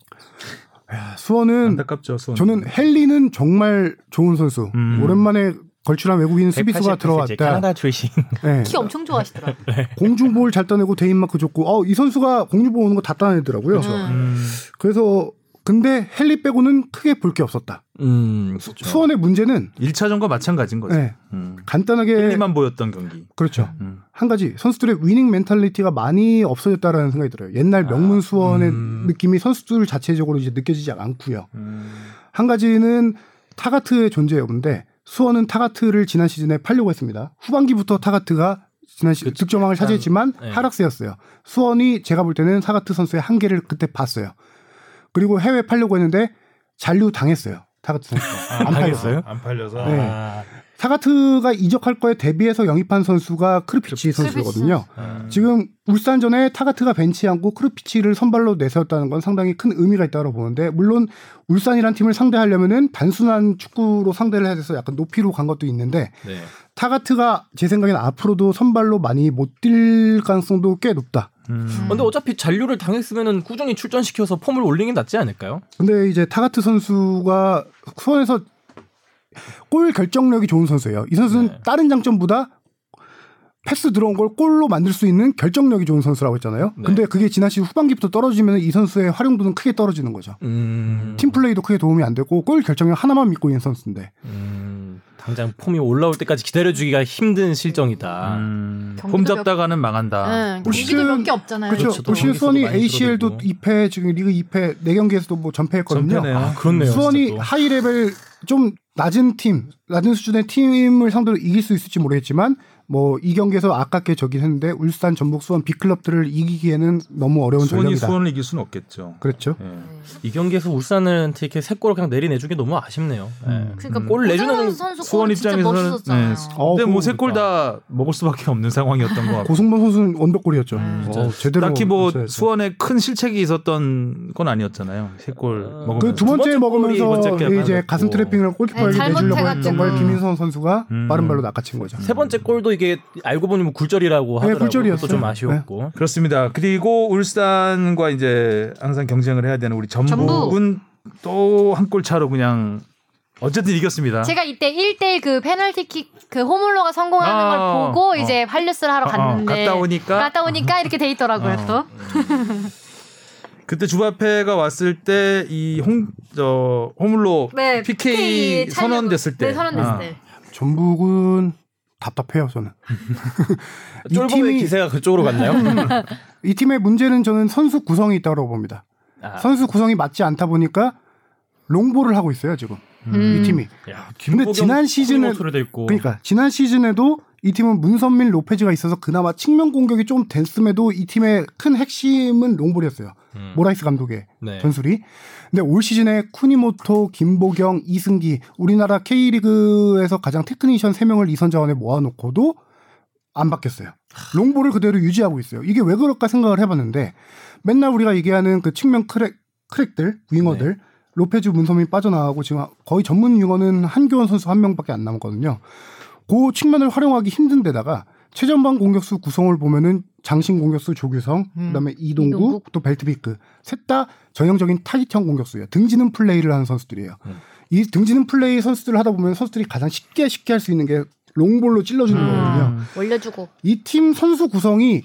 수원은 안타깝죠. 수원. 저는 헨리는 정말 좋은 선수. 음. 오랜만에 걸출한 외국인 수비수가 188cm 들어왔다. 캐나다 출신. 예. 키 엄청 좋아하시더라고요. 공중볼 잘 따내고 대인마크 좋고, 어, 이 선수가 공중볼 오는 거 다 따내더라고요. 그렇죠. 음, 그래서 근데 헨리 빼고는 크게 볼 게 없었다. 음, 그렇죠. 수원의 문제는 1차전과 마찬가지인 거죠. 예, 음. 간단하게 1, 만 보였던 경기. 그렇죠. 음. 한 가지 선수들의 winning mentality가 많이 없어졌다라는 생각이 들어요. 옛날 명문 수원의 음. 느낌이 선수들 자체적으로 이제 느껴지지 않고요. 음. 한 가지는 타가트의 존재 여부인데 수원은 타가트를 지난 시즌에 팔려고 했습니다. 후반기부터 타가트가 지난 시 그쵸. 득점왕을 차지했지만 네. 하락세였어요. 수원이 제가 볼 때는 타가트 선수의 한계를 그때 봤어요. 그리고 해외 팔려고 했는데 잔류 당했어요. 타가트 선수가 안 팔렸어요. 안 팔려서. 네. 아, 타가트가 이적할 거에 대비해서 영입한 선수가 크르피치 선수거든요. 아. 지금 울산전에 타가트가 벤치에 앉고 크르피치를 선발로 내세웠다는 건 상당히 큰 의미가 있다고 보는데 물론 울산이란 팀을 상대하려면은 단순한 축구로 상대를 해야 돼서 약간 높이로 간 것도 있는데 네. 타가트가 제 생각에는 앞으로도 선발로 많이 못 뛸 가능성도 꽤 높다. 음. 근데 어차피 잔류를 당했으면은 꾸준히 출전시켜서 폼을 올리는 게 낫지 않을까요? 근데 이제 타가트 선수가 수원에서 골 결정력이 좋은 선수예요. 이 선수는 네. 다른 장점보다 패스 들어온 걸 골로 만들 수 있는 결정력이 좋은 선수라고 했잖아요. 네. 근데 그게 지난 시즌 후반기부터 떨어지면 이 선수의 활용도는 크게 떨어지는 거죠. 음, 팀 플레이도 크게 도움이 안 되고 골 결정력 하나만 믿고 있는 선수인데 음, 당장 폼이 올라올 때까지 기다려주기가 힘든 실정이다. 음. 폼 잡다가는 망한다. 네, 올 경기도 시즌- 몇개 없잖아요. 그렇죠. 그렇죠. 올 시즌 경기 수원이 ACL도 줄어들고. 2패 지금 리그 2패 4경기에서도 뭐 전패했거든요. 전패네요. 아, 그렇네요. 수원이. 하위 레벨 좀 낮은 팀, 낮은 수준의 팀을 상대로 이길 수 있을지 모르겠지만 뭐 이 경기에서 아깝게 지긴 했는데 울산, 전북, 수원 big club들을 이기기에는 너무 어려운 수원이 전력이다. 수원을 이길 수는 없겠죠. 그렇죠. 예. 이 경기에서 울산한테 이렇게 세 골을 그냥 내리내주기 너무 아쉽네요. 예. 그러니까 음. 골 내주는 선수 수원 입장에서는 멋있었잖아요. 네. 어, 근데 뭐 세 골 다 먹을 수밖에 없는 상황이었던 것 같고. 고승범 선수는 원더골이었죠. 음. 어, 제대로 딱히 뭐 있어야죠. 수원에 큰 실책이 있었던 건 아니었잖아요. 세골 어, 먹으면서. 그두 번째 두 번째 골이 먹으면서 게 이제. 가슴 트래핑을 골키퍼에게 네, 내주려고 잘못해가지고. 했던 걸 김인성 선수가 음. 빠른 발로 낚아친 거죠. 세 번째 골도 이게 알고 보니 뭐 굴절이라고 네, 하더라고요. 굴절이었어요. 그것도 좀 아쉬웠고. 그렇습니다. 그리고 울산과 이제 항상 경쟁을 해야 되는 우리 전북은 또 한 골 차로 그냥 어쨌든 이겼습니다. 제가 이때 1대1 그 페널티킥 그 호물로가 성공하는 아, 걸 보고 어. 이제 활류스를 하러 어, 어, 갔는데 갔다 오니까 갔다 오니까 이렇게 돼 있더라고요 어. 또. (laughs) 그때 주바페가 왔을 때 이 홍 저 호물로 네, PK 차려고- 선언됐을 때. 네, 선언됐을 아. 때. 전북은 답답해요, 저는. (laughs) 이 쫄보의 기세가 그쪽으로 갔나요? (laughs) 이 팀의 문제는 저는 선수 구성이 있다고 봅니다. 아, 선수 구성이 맞지 않다 보니까 롱볼을 하고 있어요, 지금. 음. 이 팀이. 야, 근데 지난 시즌에. 그러니까 지난 시즌에도 이 팀은 문선민 로페즈가 있어서 그나마 측면 공격이 좀 됐음에도 이 팀의 큰 핵심은 롱볼이었어요. 음. 모라이스 감독의 네. 전술이. 근데 올 시즌에 쿠니모토, 김보경, 이승기 우리나라 K리그에서 가장 테크니션 3명을 이선 자원에 모아놓고도 안 바뀌었어요. 롱볼을 그대로 유지하고 있어요. 이게 왜 그럴까 생각을 해봤는데 맨날 우리가 얘기하는 그 측면 crack, crack들, 윙어들 로페즈 문선민 빠져나가고 지금 거의 전문 윙어는 한교원 선수 한 명밖에 안 남았거든요. 그 측면을 활용하기 힘든 데다가 최전방 공격수 구성을 보면은 장신 공격수 조규성, 음. 그다음에 이동구, 이동국. 또 벨트비크 셋 다 전형적인 타깃형 공격수예요. 등지는 플레이를 하는 선수들이에요. 음. 이 등지는 플레이 선수들을 하다 보면 선수들이 가장 쉽게 쉽게 할 수 있는 게 롱볼로 찔러주는 음. 거거든요. 올려주고. 이 팀 선수 구성이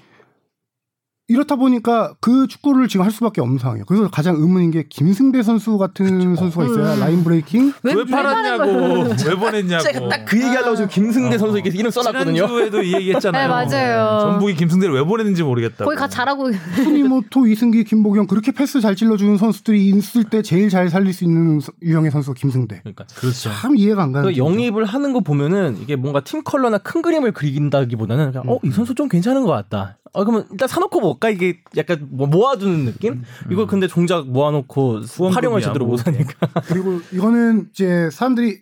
이렇다 보니까 그 축구를 지금 할 수밖에 없는 상황이에요. 그래서 가장 의문인 게 김승대 선수 같은 선수가 있어요. 음. line breaking. 왜, 왜 팔았냐고 왜 보냈냐고. 제가 딱 그 얘기하려고 지금 김승대 어. 선수 이렇게 이름 써놨거든요. 지난주에도 이 얘기했잖아요. (laughs) 네, 맞아요. 전북이 김승대를 왜 보냈는지 모르겠다고. 거기 가 잘하고 쿠니모토, 이승기, 김보경 그렇게 패스 잘 찔러주는 선수들이 있을 때 제일 잘 살릴 수 있는 서- 유형의 선수가 김승대. 그러니까 그렇죠. 참 이해가 안 가는. 그. 영입을 하는 거 보면은 이게 뭔가 팀 컬러나 큰 그림을 그린다기보다는 그냥 음. 어이 선수 좀 괜찮은 것 같다. 어 그러면 일단 사놓고 볼까 이게 약간 뭐 모아두는 느낌? 이거 근데 정작 모아놓고 활용을 제대로 뭐. 못하니까. 그리고 이거는 이제 사람들이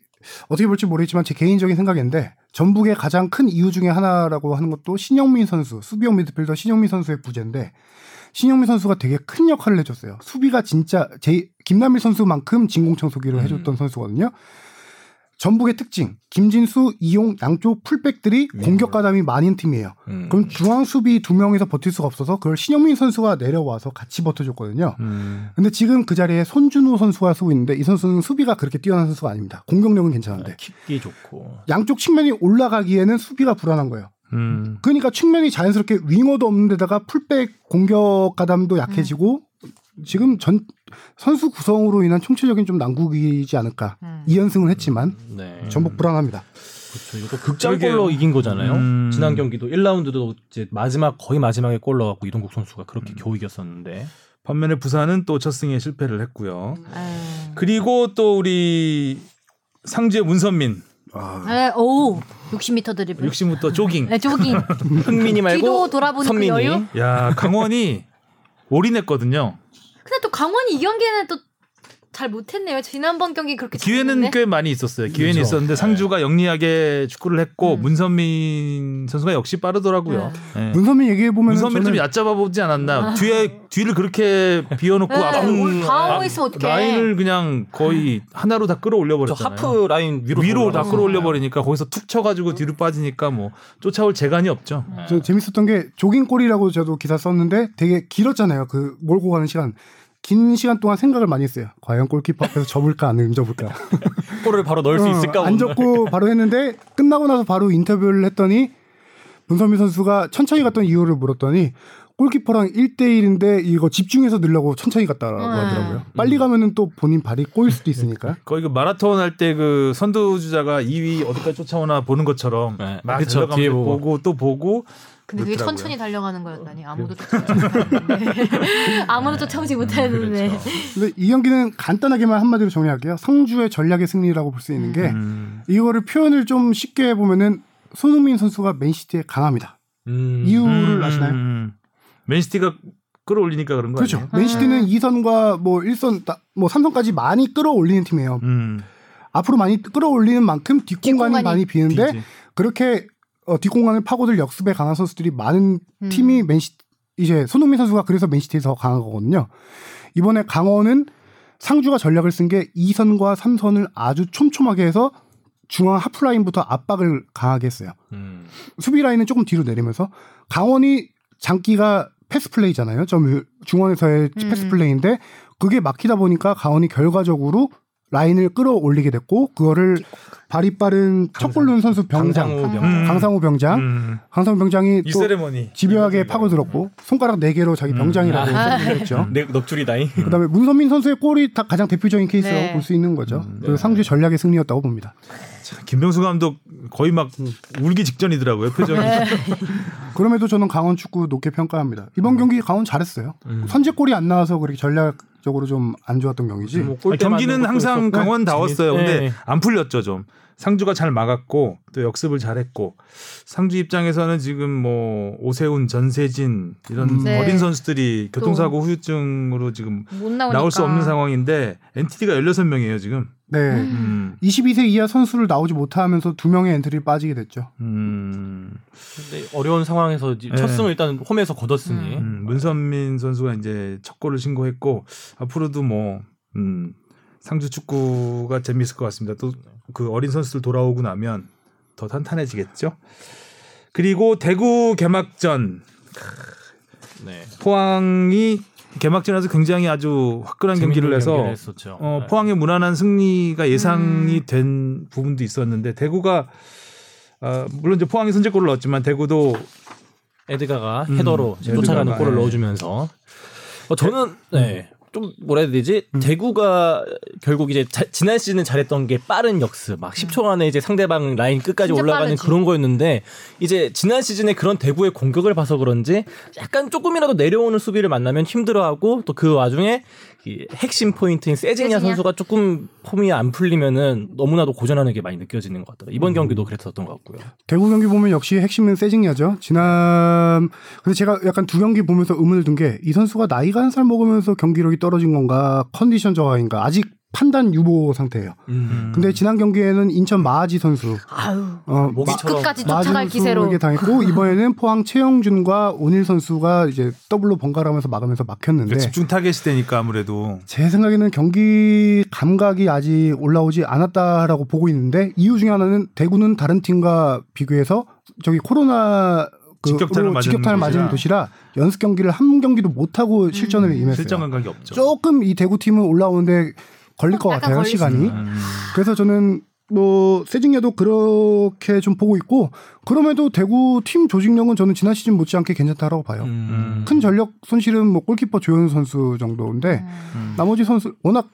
어떻게 볼지 모르겠지만 제 개인적인 생각인데 전북의 가장 큰 이유 중에 하나라고 하는 것도 신영민 선수, 수비형 미드필더 신영민 선수의 부재인데 신영민 선수가 되게 큰 역할을 해줬어요. 수비가 진짜 제 김남일 선수만큼 진공 청소기를 해줬던 선수거든요. 전북의 특징 김진수, 이용 양쪽 풀백들이 공격 가담이 많은 팀이에요. 음. 그럼 중앙 수비 두 명이서 버틸 수가 없어서 그걸 신영민 선수가 내려와서 같이 버텨줬거든요. 음. 근데 지금 그 자리에 손준호 선수가 쓰고 있는데 이 선수는 수비가 그렇게 뛰어난 선수가 아닙니다. 공격력은 괜찮은데 킥기 좋고. 양쪽 측면이 올라가기에는 수비가 불안한 거예요. 음. 그러니까 측면이 자연스럽게 윙어도 없는 데다가 풀백 공격 가담도 약해지고 지금 전 선수 구성으로 인한 총체적인 좀 난국이지 않을까. 음. 2연승을 했지만 네. 전북 불안합니다. 그렇죠. 이것도 극장골로. 이긴 거잖아요. 음. 지난 경기도 1라운드도 이제 마지막 거의 마지막에 골 넣었고 이동국 선수가 음. 그렇게 겨우 이겼었는데. 반면에 부산은 또 첫 승에 실패를 했고요. 아. 그리고 또 우리 상주의 문선민 네, 오 60m 드리블. 60부터 조깅. 네, 조깅. 흥민이 말고 뒤도 돌아보는 그 선민이. 여유? 야 강원이 (laughs) 올인했거든요. 근데 또 강원이 이 경기에는 또 잘 못했네요. 지난번 경기 그렇게 기회는 잘했는데. 꽤 많이 있었어요. 기회는 그렇죠. 있었는데 상주가 영리하게 축구를 했고 음. 문선민 선수가 역시 빠르더라고요. 네. 문선민 얘기해 보면 문선민 좀 저는 얕잡아 보지 않았나? 뒤에 뒤를 그렇게 비워놓고 네, 하고 있으면 어떡해. 라인을 그냥 거의 하나로 다저 끌어올려 버렸잖아요. 하프 라인 위로 위로 다 올라가서. 끌어올려 버리니까 거기서 툭 쳐가지고 뒤로 빠지니까 뭐 쫓아올 재간이 없죠. 저 재밌었던 게 조깅골이라고 저도 기사 썼는데 되게 길었잖아요. 그 몰고 가는 시간. 긴 시간 동안 생각을 많이 했어요. 과연 골키퍼 앞에서 접을까 안 접을까. (laughs) 골을 바로 넣을 수 어, 있을까? 안 접고 바로 했는데 끝나고 나서 바로 인터뷰를 했더니 문선민 선수가 천천히 갔던 이유를 물었더니 골키퍼랑 1대1인데 이거 집중해서 넣으려고 천천히 갔다라고 음. 하더라고요. 빨리 가면은 또 본인 발이 꼬일 수도 있으니까. (laughs) 거의 그 마라톤 할 때 그 선두주자가 2위 어디까지 쫓아오나 보는 것처럼 네. 막 그쵸, 달려가면서 뒤에 보고. 보고 또 보고 근데 그게 그렇더라고요. 천천히 달려가는 거였다니 아무도 쫓아오지 못했는데 (laughs) 아무도 쫓아오지 못했는데 그렇죠. 근데 이 경기는 간단하게만 한마디로 정리할게요. 성주의 전략의 승리라고 볼 수 있는 게 음. 이거를 표현을 좀 쉽게 해보면은 손흥민 선수가 맨시티에 강합니다. 음. 이유를 아시나요? 음. 맨시티가 끌어올리니까 그런 거 그렇죠. 아니에요? 맨시티는 음. 2선과 뭐 1선, 따- 뭐 3선까지 많이 끌어올리는 팀이에요. 음. 앞으로 많이 끌어올리는 만큼 뒷공간이, 뒷공간이 많이 비는데 비지. 그렇게 어, 뒷공간을 파고들 역습에 강한 선수들이 많은 음. 팀이 맨시 이제 손흥민 선수가 그래서 맨시티에서 강한 거거든요. 이번에 강원은 상주가 전략을 쓴 게 2선과 3선을 아주 촘촘하게 해서 중앙 하프라인부터 압박을 강하게 했어요. 음. 수비 라인은 조금 뒤로 내리면서 강원이 장기가 패스 플레이잖아요. 점 중원에서의 음. 패스 플레이인데 그게 막히다 보니까 강원이 결과적으로 라인을 끌어올리게 됐고 그거를 발이 빠른 첫골 넣은 선수 병장 강상우 강- 병장. 음. 강상우 병장 음. 강상우 병장이 이또 세레머니 집요하게 파고들었고 손가락 네 개로 자기 병장이라고 아. 했죠. (laughs) 네, 넋줄이다잉. 그다음에 문선민 선수의 골이 다 가장 대표적인 케이스라고 네. 볼수 있는 거죠. 음, 그 상주 전략의 승리였다고 봅니다. 참, 김병수 감독 거의 막 울기 직전이더라고요 표정이. 네. 그럼에도 저는 강원 축구 높게 평가합니다. 이번 음. 경기 강원 잘했어요. 선제골이 안 나와서 그렇게 전략적으로 좀 안 좋았던 경기지. 뭐 아니, 경기는 것도 항상. 강원다웠어요. 근데 네. 안 풀렸죠 좀. 상주가 잘 막았고 또 역습을 잘했고 상주 입장에서는 지금 뭐 오세훈, 전세진 이런 네. 어린 선수들이 교통사고 후유증으로 지금. 나올 수 없는 상황인데 엔트리가 16명이에요 지금. 네. 음. 22세 이하 선수를 나오지 못하면서 두 명의 엔트리 빠지게 됐죠. 음. 근데 어려운 상황에서 첫 네. 승을 일단 홈에서 거뒀으니 음, 문선민 선수가 이제 첫 골을 신고했고 앞으로도 뭐 음, 상주 축구가 재미있을 것 같습니다. 또 그 어린 선수들 돌아오고 나면 더 탄탄해지겠죠. 그리고 대구 개막전 네. 포항이 개막전에서 굉장히 아주 화끈한 경기를 해서. 어, 네. 포항의 무난한 승리가 예상이 음. 된 부분도 있었는데 대구가 어, 물론 이제 포항이 선제골을 넣었지만 대구도 에드가가 음, 헤더로 이제 쫓아가는 에드가가, 골을 예. 넣어주면서 어, 저는 네. 좀 뭐라 해야 되지? 음. 대구가 결국 이제 자- 지난 시즌은 잘했던 게 빠른 역습, 막 10초 안에 이제 상대방 라인 끝까지 올라가는 빠르지. 그런 거였는데 이제 지난 시즌에 그런 대구의 공격을 봐서 그런지 약간 조금이라도 내려오는 수비를 만나면 힘들어하고 또 그 와중에 이 핵심 포인트인 세징야 세징야? 선수가 조금 폼이 안 풀리면은 너무나도 고전하는 게 많이 느껴지는 것 같더라고요. 음. 이번 경기도 그랬었던 것 같고요. 대구 경기 보면 역시 핵심은 세징야죠. 지난 근데 제가 약간 두 경기 보면서 의문을 든게이 선수가 나이가 한 살 먹으면서 경기력이 떨어진 건가 컨디션 저하인가 아직 판단 유보 상태예요. 음. 근데 지난 경기에는 인천 마하지 선수 아유. 어, 끝까지 쫓아갈 기세로. 당했고 (laughs) 이번에는 포항 최영준과 오닐 선수가 이제 더블로 번갈아가면서 막으면서 막혔는데 그러니까 집중 타겟이 되니까 아무래도 제 생각에는 경기 감각이 아직 올라오지 않았다라고 보고 있는데 이유 중에 하나는 대구는 다른 팀과 비교해서 저기 코로나 그 직격탄을 맞은 직격탄을 맞은 도시라 연습 경기를 한 경기도 못 하고 실전을 임했어요. 실전 감각이 없죠. 조금 이 대구 팀은 올라오는데 걸릴 것 같아요 시간이. 음. 그래서 저는 뭐 세징야도 그렇게 좀 보고 있고 그럼에도 대구 팀 조직력은 저는 지난 시즌 못지않게 괜찮다라고 봐요. 음. 큰 전력 손실은 뭐 골키퍼 조현 선수 정도인데 음. 나머지 선수 워낙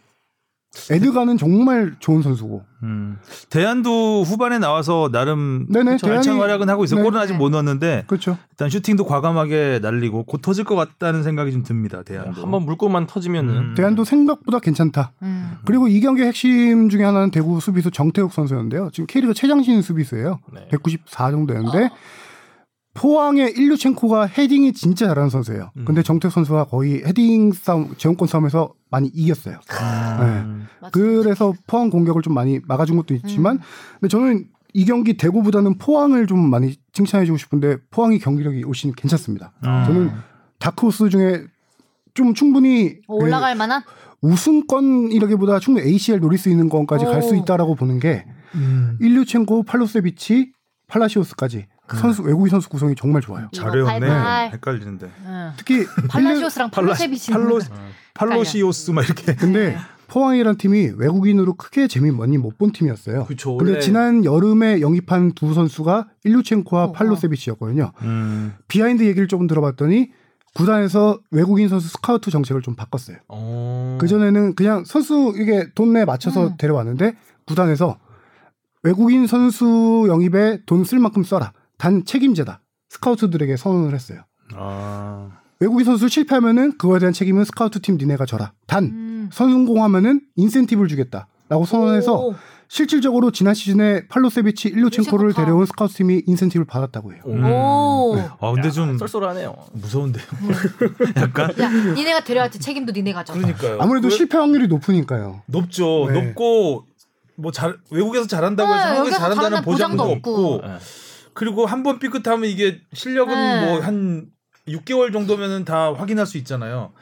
에드가는 정말 좋은 선수고 음. 대안도 후반에 나와서 나름 네네, 그쵸, 대안이- 활약은 하고 있어요. 네. 골은 아직 못 넣었는데 그렇죠. 일단 슈팅도 과감하게 날리고 곧 터질 것 같다는 생각이 좀 듭니다. 대안도. 한번 물고만 터지면은 음. 대안도 생각보다 괜찮다. 음. 그리고 이 경기 핵심 중에 하나는 대구 수비수 정태욱 선수였는데요. 지금 K리그 최장신 수비수예요. 네. 194 정도였는데 포항의 일류첸코가 헤딩이 진짜 잘하는 선수예요. 음. 근데 정태욱 선수가 거의 헤딩 싸움, 제공권 싸움에서 많이 이겼어요. 음. 맞습니다. 그래서 포항 공격을 좀 많이 막아준 것도 있지만, 음. 근데 저는 이 경기 대구보다는 포항을 좀 많이 칭찬해주고 싶은데 포항이 경기력이 훨씬 괜찮습니다. 음. 저는 다크호스 중에 좀 충분히 어, 올라갈 만한? 그 우승권이라기보다 충분히 ACL 노릴 수 있는 건까지 갈수 오. 있다라고 보는 게 음. 일류첸코, 팔로세비치, 팔라시오스까지 선수 외국인 선수 구성이 정말 좋아요. 이거 잘 외웠네. 발발. 헷갈리는데. 응. 특히 팔라시오스랑 팔라- 팔로세비치. 팔로 팔로시오스 막 이렇게. 근데 포항이라는 팀이 외국인으로 크게 재미 많이 못 본 팀이었어요. 그쵸. 근데 원래 지난 여름에 영입한 두 선수가 일류첸코와 어, 어. 팔로세비치였거든요. 음. 비하인드 얘기를 조금 들어봤더니 구단에서 외국인 선수 스카우트 정책을 좀 바꿨어요. 어... 그 전에는 그냥 선수 이게 돈에 맞춰서 음. 데려왔는데 구단에서 외국인 선수 영입에 돈 쓸 만큼 써라. 단 책임제다. 스카우트들에게 선언을 했어요. 아. 외국인 선수 실패하면은 그거에 대한 책임은 스카우트 팀 니네가 져라. 단 음. 성공하면은 인센티브를 주겠다라고 선언해서 오. 실질적으로 지난 시즌에 팔로세비치 일류첸코를 일류첸코 데려온 스카우트 팀이 인센티브를 받았다고 해요. 음. 오. 아 근데 좀 쏠쏠하네요. 무서운데요. (laughs) 약간 야, 니네가 데려갈 때 책임도 니네가 져. 그러니까요. 아무래도 왜- 실패 확률이 높으니까요. 높죠. 네. 높고 뭐 잘 외국에서 잘한다고 해서 네, 한국에서 여기서 잘한다는 보장도, 보장도 없고, 없고. 네. 그리고 한 번 삐끗하면 이게 실력은 네. 뭐한 6개월 정도면은 다 확인할 수 있잖아요.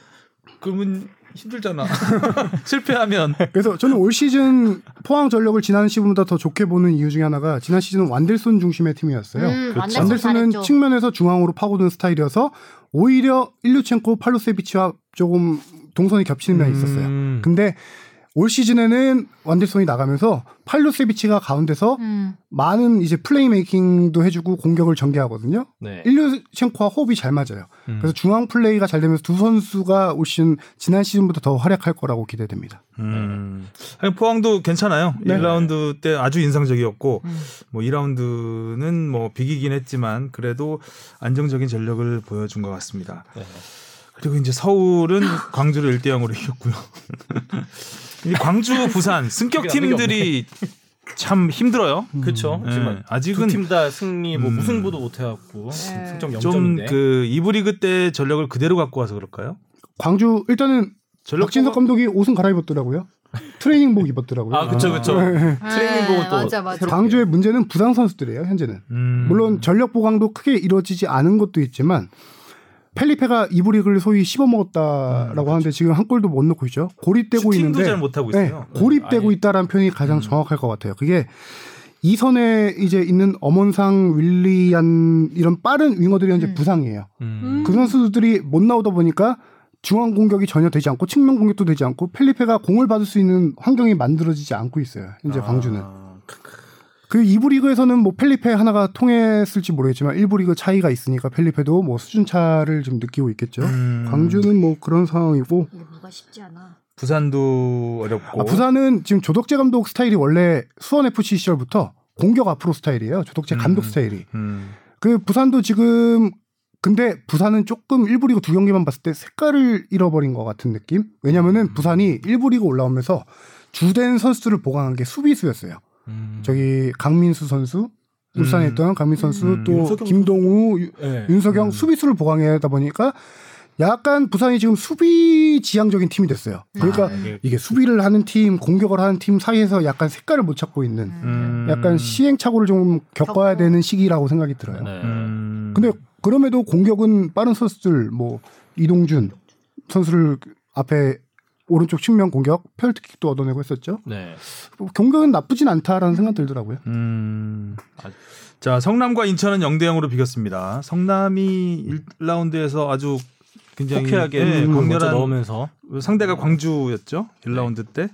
그러면 힘들잖아. (laughs) 실패하면 그래서 저는 올 시즌 포항 전력을 지난 시즌보다 더 좋게 보는 이유 중에 하나가 지난 시즌은 완델손 중심의 팀이었어요. 음, 완델손 완델손은 잘했죠. 측면에서 중앙으로 파고드는 스타일이어서 오히려 일류첸코 팔로세비치와 조금 동선이 겹치는 면이 있었어요. 음. 근데 올 시즌에는 완델손이 나가면서 팔로세비치가 가운데서 음. 많은 이제 playmaking도 해주고 공격을 전개하거든요. 네. 일류첸코와 호흡이 잘 맞아요. 음. 그래서 중앙 플레이가 잘 되면서 두 선수가 올 시즌 지난 시즌보다 더 활약할 거라고 기대됩니다. 음. 아니, 포항도 괜찮아요. 네. 1라운드 때 아주 인상적이었고 음. 뭐 2라운드는 뭐 비기긴 했지만 그래도 안정적인 전력을 보여준 것 같습니다. 네. 그리고 이제 서울은 광주를 1대 0으로 (laughs) 이겼고요. 이 광주, (laughs) 부산 승격 팀들이 참 힘들어요. 그렇죠. 네, 아직은 두팀 다 승리 뭐 음. 무승부도 못 해갖고 네. 승점 좀 0점인데. 그 이브리그 때 전력을 그대로 갖고 와서 그럴까요? 광주 일단은 전력 박진석 감독이 옷은 갈아입었더라고요. 트레이닝복 입었더라고요. 아 그쵸 그쵸. 네, 트레이닝 보고 또 맞아 맞아. 새롭게. 광주의 문제는 부상 선수들이에요. 현재는 음. 물론 전력 보강도 크게 이루어지지 않은 것도 있지만 펠리페가 이브릭을 소위 씹어먹었다라고 하는데 지금 한 골도 못 넣고 있죠. 고립되고 있는데 잘 못하고 네, 있어요. 고립되고 아예. 있다라는 표현이 가장 음. 정확할 것 같아요. 그게 이 선에 이제 있는 엄원상, 윌리안 이런 빠른 윙어들이 현재 음. 부상이에요. 음. 그 선수들이 못 나오다 보니까 중앙 공격이 전혀 되지 않고 측면 공격도 되지 않고 펠리페가 공을 받을 수 있는 환경이 만들어지지 않고 있어요. 현재 광주는. 아, 그 2부 리그에서는 뭐 펠리페 하나가 통했을지 모르겠지만 1부 리그 차이가 있으니까 펠리페도 뭐 수준 차를 좀 느끼고 있겠죠. 음. 광주는 뭐 그런 상황이고 뭐가 쉽지 않아. 부산도 어렵고 아, 부산은 지금 조덕재 감독 스타일이 원래 수원 FC 시절부터 공격 앞으로 스타일이에요. 조덕재 감독 음. 스타일이. 음. 그 부산도 지금 근데 부산은 조금 1부 리그 두 경기만 봤을 때 색깔을 잃어버린 것 같은 느낌? 왜냐면은 부산이 1부 리그 올라오면서 주된 선수들을 보강한 게 수비수였어요. 음. 저기 강민수 선수, 울산에 음. 있던 강민수 선수, 음. 또 윤석영 김동우, 유- 네. 윤석영 음. 수비수를 보강하다 보니까 약간 부산이 지금 수비 지향적인 팀이 됐어요. 그러니까 아, 이게 이게 수비를 하는 팀, 공격을 하는 팀 사이에서 약간 색깔을 못 찾고 있는 음. 약간 시행착오를 좀 겪어야 겪고. 되는 시기라고 생각이 들어요. 네. 음. 근데 그럼에도 공격은 빠른 선수들 뭐 이동준 선수를 앞에 오른쪽 측면 공격 페널티킥도 얻어내고 했었죠. 네. 뭐 경기는 나쁘진 않다라는 생각 들더라고요. 음. 자, 성남과 인천은 0대 0으로 비겼습니다. 성남이 1라운드에서 아주 굉장히 호쾌하게 예, 음, 먼저 강렬한 넣으면서 상대가 광주였죠. 1라운드 때.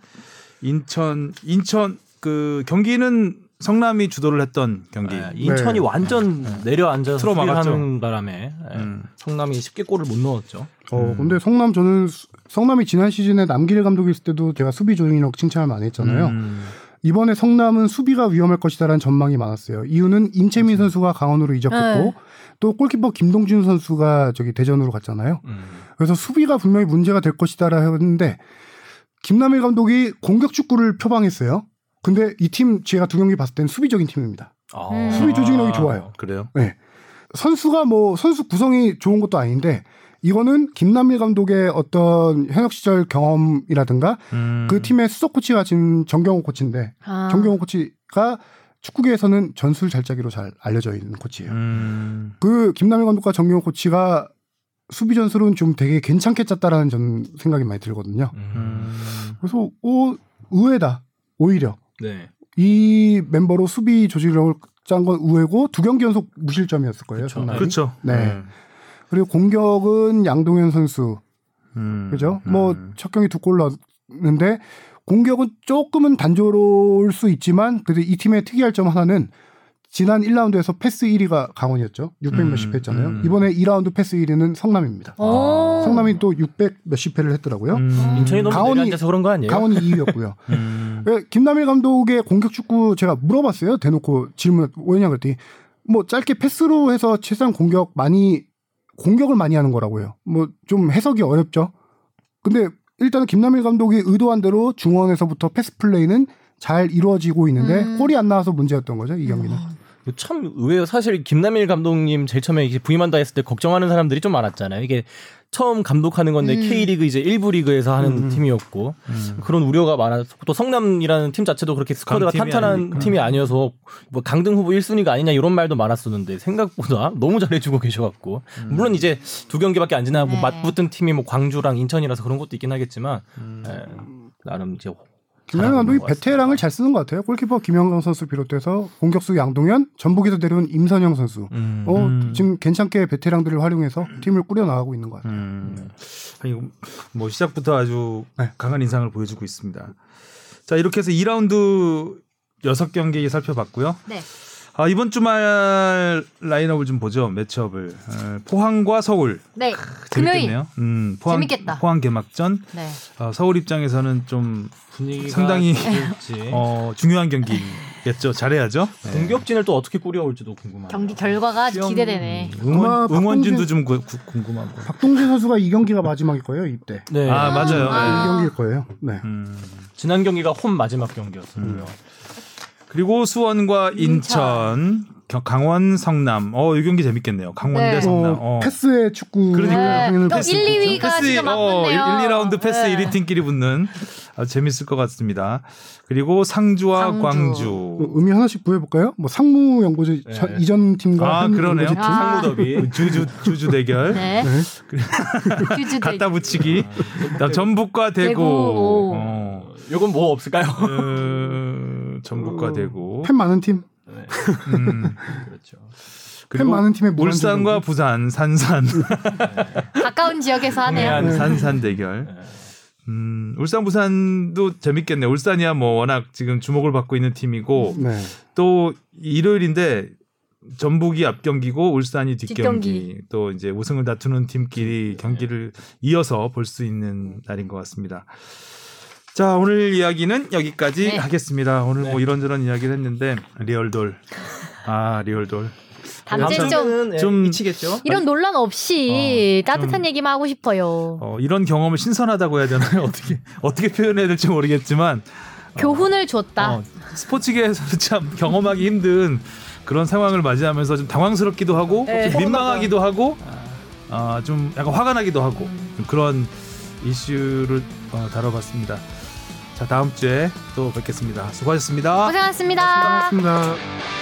인천 인천 그 경기는 성남이 주도를 했던 경기. 네, 인천이 네. 완전 내려앉아서 틀어 막았죠. 하는 바람에 네, 음. 성남이 쉽게 골을 못 넣었죠. 어, 음. 근데 성남 저는 수- 성남이 지난 시즌에 남길 감독이 있을 때도 제가 수비 조인이라고 칭찬을 많이 했잖아요. 음. 이번에 성남은 수비가 위험할 것이다라는 전망이 많았어요. 이유는 임채민 선수가 강원으로 이적했고 네. 또 골키퍼 김동준 선수가 저기 대전으로 갔잖아요. 음. 그래서 수비가 분명히 문제가 될 것이다라 했는데 김남일 감독이 공격 축구를 표방했어요. 근데 이 팀 제가 두 경기 봤을 때는 수비적인 팀입니다. 아. 음. 수비 조직력이 좋아요. 그래요? 선수가 뭐 선수 구성이 좋은 것도 아닌데 이거는 김남일 감독의 어떤 현역 시절 경험이라든가 음. 그 팀의 수석 코치가 지금 정경호 코치인데 아. 정경호 코치가 축구계에서는 전술 잘짜기로 잘 알려져 있는 코치예요. 음. 그 김남일 감독과 정경호 코치가 수비 전술은 좀 되게 괜찮게 짰다라는 전 생각이 많이 들거든요. 음. 음. 그래서 오 의외다 오히려 네. 이 멤버로 수비 조직력을 짠건 의외고 두 경기 연속 무실점이었을 거예요. 성남이. 그렇죠. 네. 그리고 공격은 양동현 선수 음. 그죠? 음. 뭐첫 경기 두 골 넣었는데 공격은 조금은 단조로울 수 있지만 그래도 이 팀의 특이할 점 하나는 지난 1라운드에서 패스 1위가 강원이었죠. 600 음, 몇십 회 했잖아요. 음. 이번에 2라운드 패스 1위는 성남입니다. 오. 성남이 또 600 몇십 회를 했더라고요. 음. 인천이 너무 강원이- 내려앉아서 그런 거 아니에요? 강원이 2위였고요. (laughs) 음. 김남일 감독의 공격 축구 제가 물어봤어요. 대놓고 질문 왜냐 그랬더니 뭐 짧게 패스로 해서 최소한 공격 많이 공격을 많이 하는 거라고요. 뭐 좀 해석이 어렵죠. 근데 일단은 김남일 감독이 의도한 대로 중원에서부터 패스 플레이는 잘 이루어지고 있는데 음. 골이 안 나와서 문제였던 거죠 이 경기는. 이거 참 의외로 사실 김남일 감독님 제일 처음에 이제 부임한다 했을 때 걱정하는 사람들이 좀 많았잖아요. 이게 처음 감독하는 건데 음. K리그 이제 1부 리그에서 하는 팀이었고 그런 우려가 많았고 또 성남이라는 팀 자체도 그렇게 스쿼드가 탄탄한 아니니까. 팀이 아니어서 뭐 강등 후보 1순위가 아니냐 이런 말도 많았었는데 생각보다 (laughs) 너무 잘해주고 계셔갖고 물론 이제 두 경기밖에 안 지나고 네. 맞붙은 팀이 뭐 광주랑 인천이라서 그런 것도 있긴 하겠지만 예, 나름 이제 잘하고 감독이. 베테랑을 잘 쓰는 것 같아요. 골키퍼 김영강 선수 비롯해서 공격수 양동현, 전북에서 데려온 임선영 선수. 음. 어, 음. 지금 괜찮게 베테랑들을 활용해서 팀을 꾸려 나가고 있는 것 같아요. 음. 아니, 뭐 시작부터 아주 강한 인상을 보여주고 있습니다. 자 이렇게 해서 2라운드 6경기 살펴봤고요. 네. 아, 이번 주말 라인업을 좀 보죠. 매치업을 어, 포항과 서울 네. 금요일. 재밌겠네요. 음, 포항, 재밌겠다. 포항 개막전. 네. 어, 서울 입장에서는 좀 분위기가 상당히. (laughs) 어, 중요한 경기겠죠. 잘해야죠. 네. 공격진을 또 어떻게 꾸려올지도 궁금하네요. 경기 결과가 기대되네. 응원, 응원진도 좀 구- 구- 궁금하고. 박동진 선수가 이 경기가 마지막일 거예요 입대. 네. 아 맞아요. 아. 이 경기일 거예요. 네. 음. 지난 경기가 홈 마지막 경기였어요. 음. 그리고 수원과 인천, 겨- 강원, 성남. 어, 이 경기 재밌겠네요. 강원 네. 대 성남. 어, 어. 패스의 축구. 그러니까요. 네. 또 패스 1, 2위가 패스, 지금 어, 맞붙네요. 1, 2라운드 패스 네. 1위 팀끼리 붙는 아주 재밌을 것 같습니다. 그리고 상주와 상주. 광주. 뭐 의미 하나씩 부여볼까요? 뭐 상무 연고지 네. 전- 이전 팀과 아, 현 그러네요. 팀. 아. 상무 더비. (laughs) 주주 주주 대결. 네. 네. 큐즈 (laughs) 갖다 붙이기. 다 전북과 대구. 대구, 오. 어. 요건 뭐 없을까요? 어, 전북과 어, 대구. 팬 많은 팀. 네. 음. (laughs) 그렇죠. 팬 많은 팀의 울산과 경기. 부산, 산산. 가까운 지역에서 하네요. 네. 산산 대결. 음, 울산 부산도 재밌겠네. 요 울산이야 뭐 워낙 지금 주목을 받고 있는 팀이고 네. 또 일요일인데 전북이 앞 경기고 울산이 뒷 경기. 뒷경기. 또 이제 우승을 다투는 팀끼리 경기를 이어서 볼 수 있는 날인 것 같습니다. 자 오늘 이야기는 여기까지 네. 하겠습니다. 오늘 뭐 네. 이런저런 이야기를 했는데 리얼돌 (laughs) 아 리얼돌 담제 좀 좀- 좀 미치겠죠. 이런 논란 없이 어, 따뜻한 얘기만 하고 싶어요. 어, 이런 경험을 신선하다고 해야 되나요? (laughs) 어떻게 어떻게 표현해야 될지 모르겠지만 교훈을 줬다. 어, 스포츠계에서 참 경험하기 힘든 그런 상황을 맞이하면서 좀 당황스럽기도 하고 네. 좀 민망하기도 하고 아, 좀 약간 화가 나기도 하고 좀 그런 이슈를 어, 다뤄봤습니다. 자 다음 주에 또 뵙겠습니다. 수고하셨습니다. 고생하셨습니다. 고맙습니다.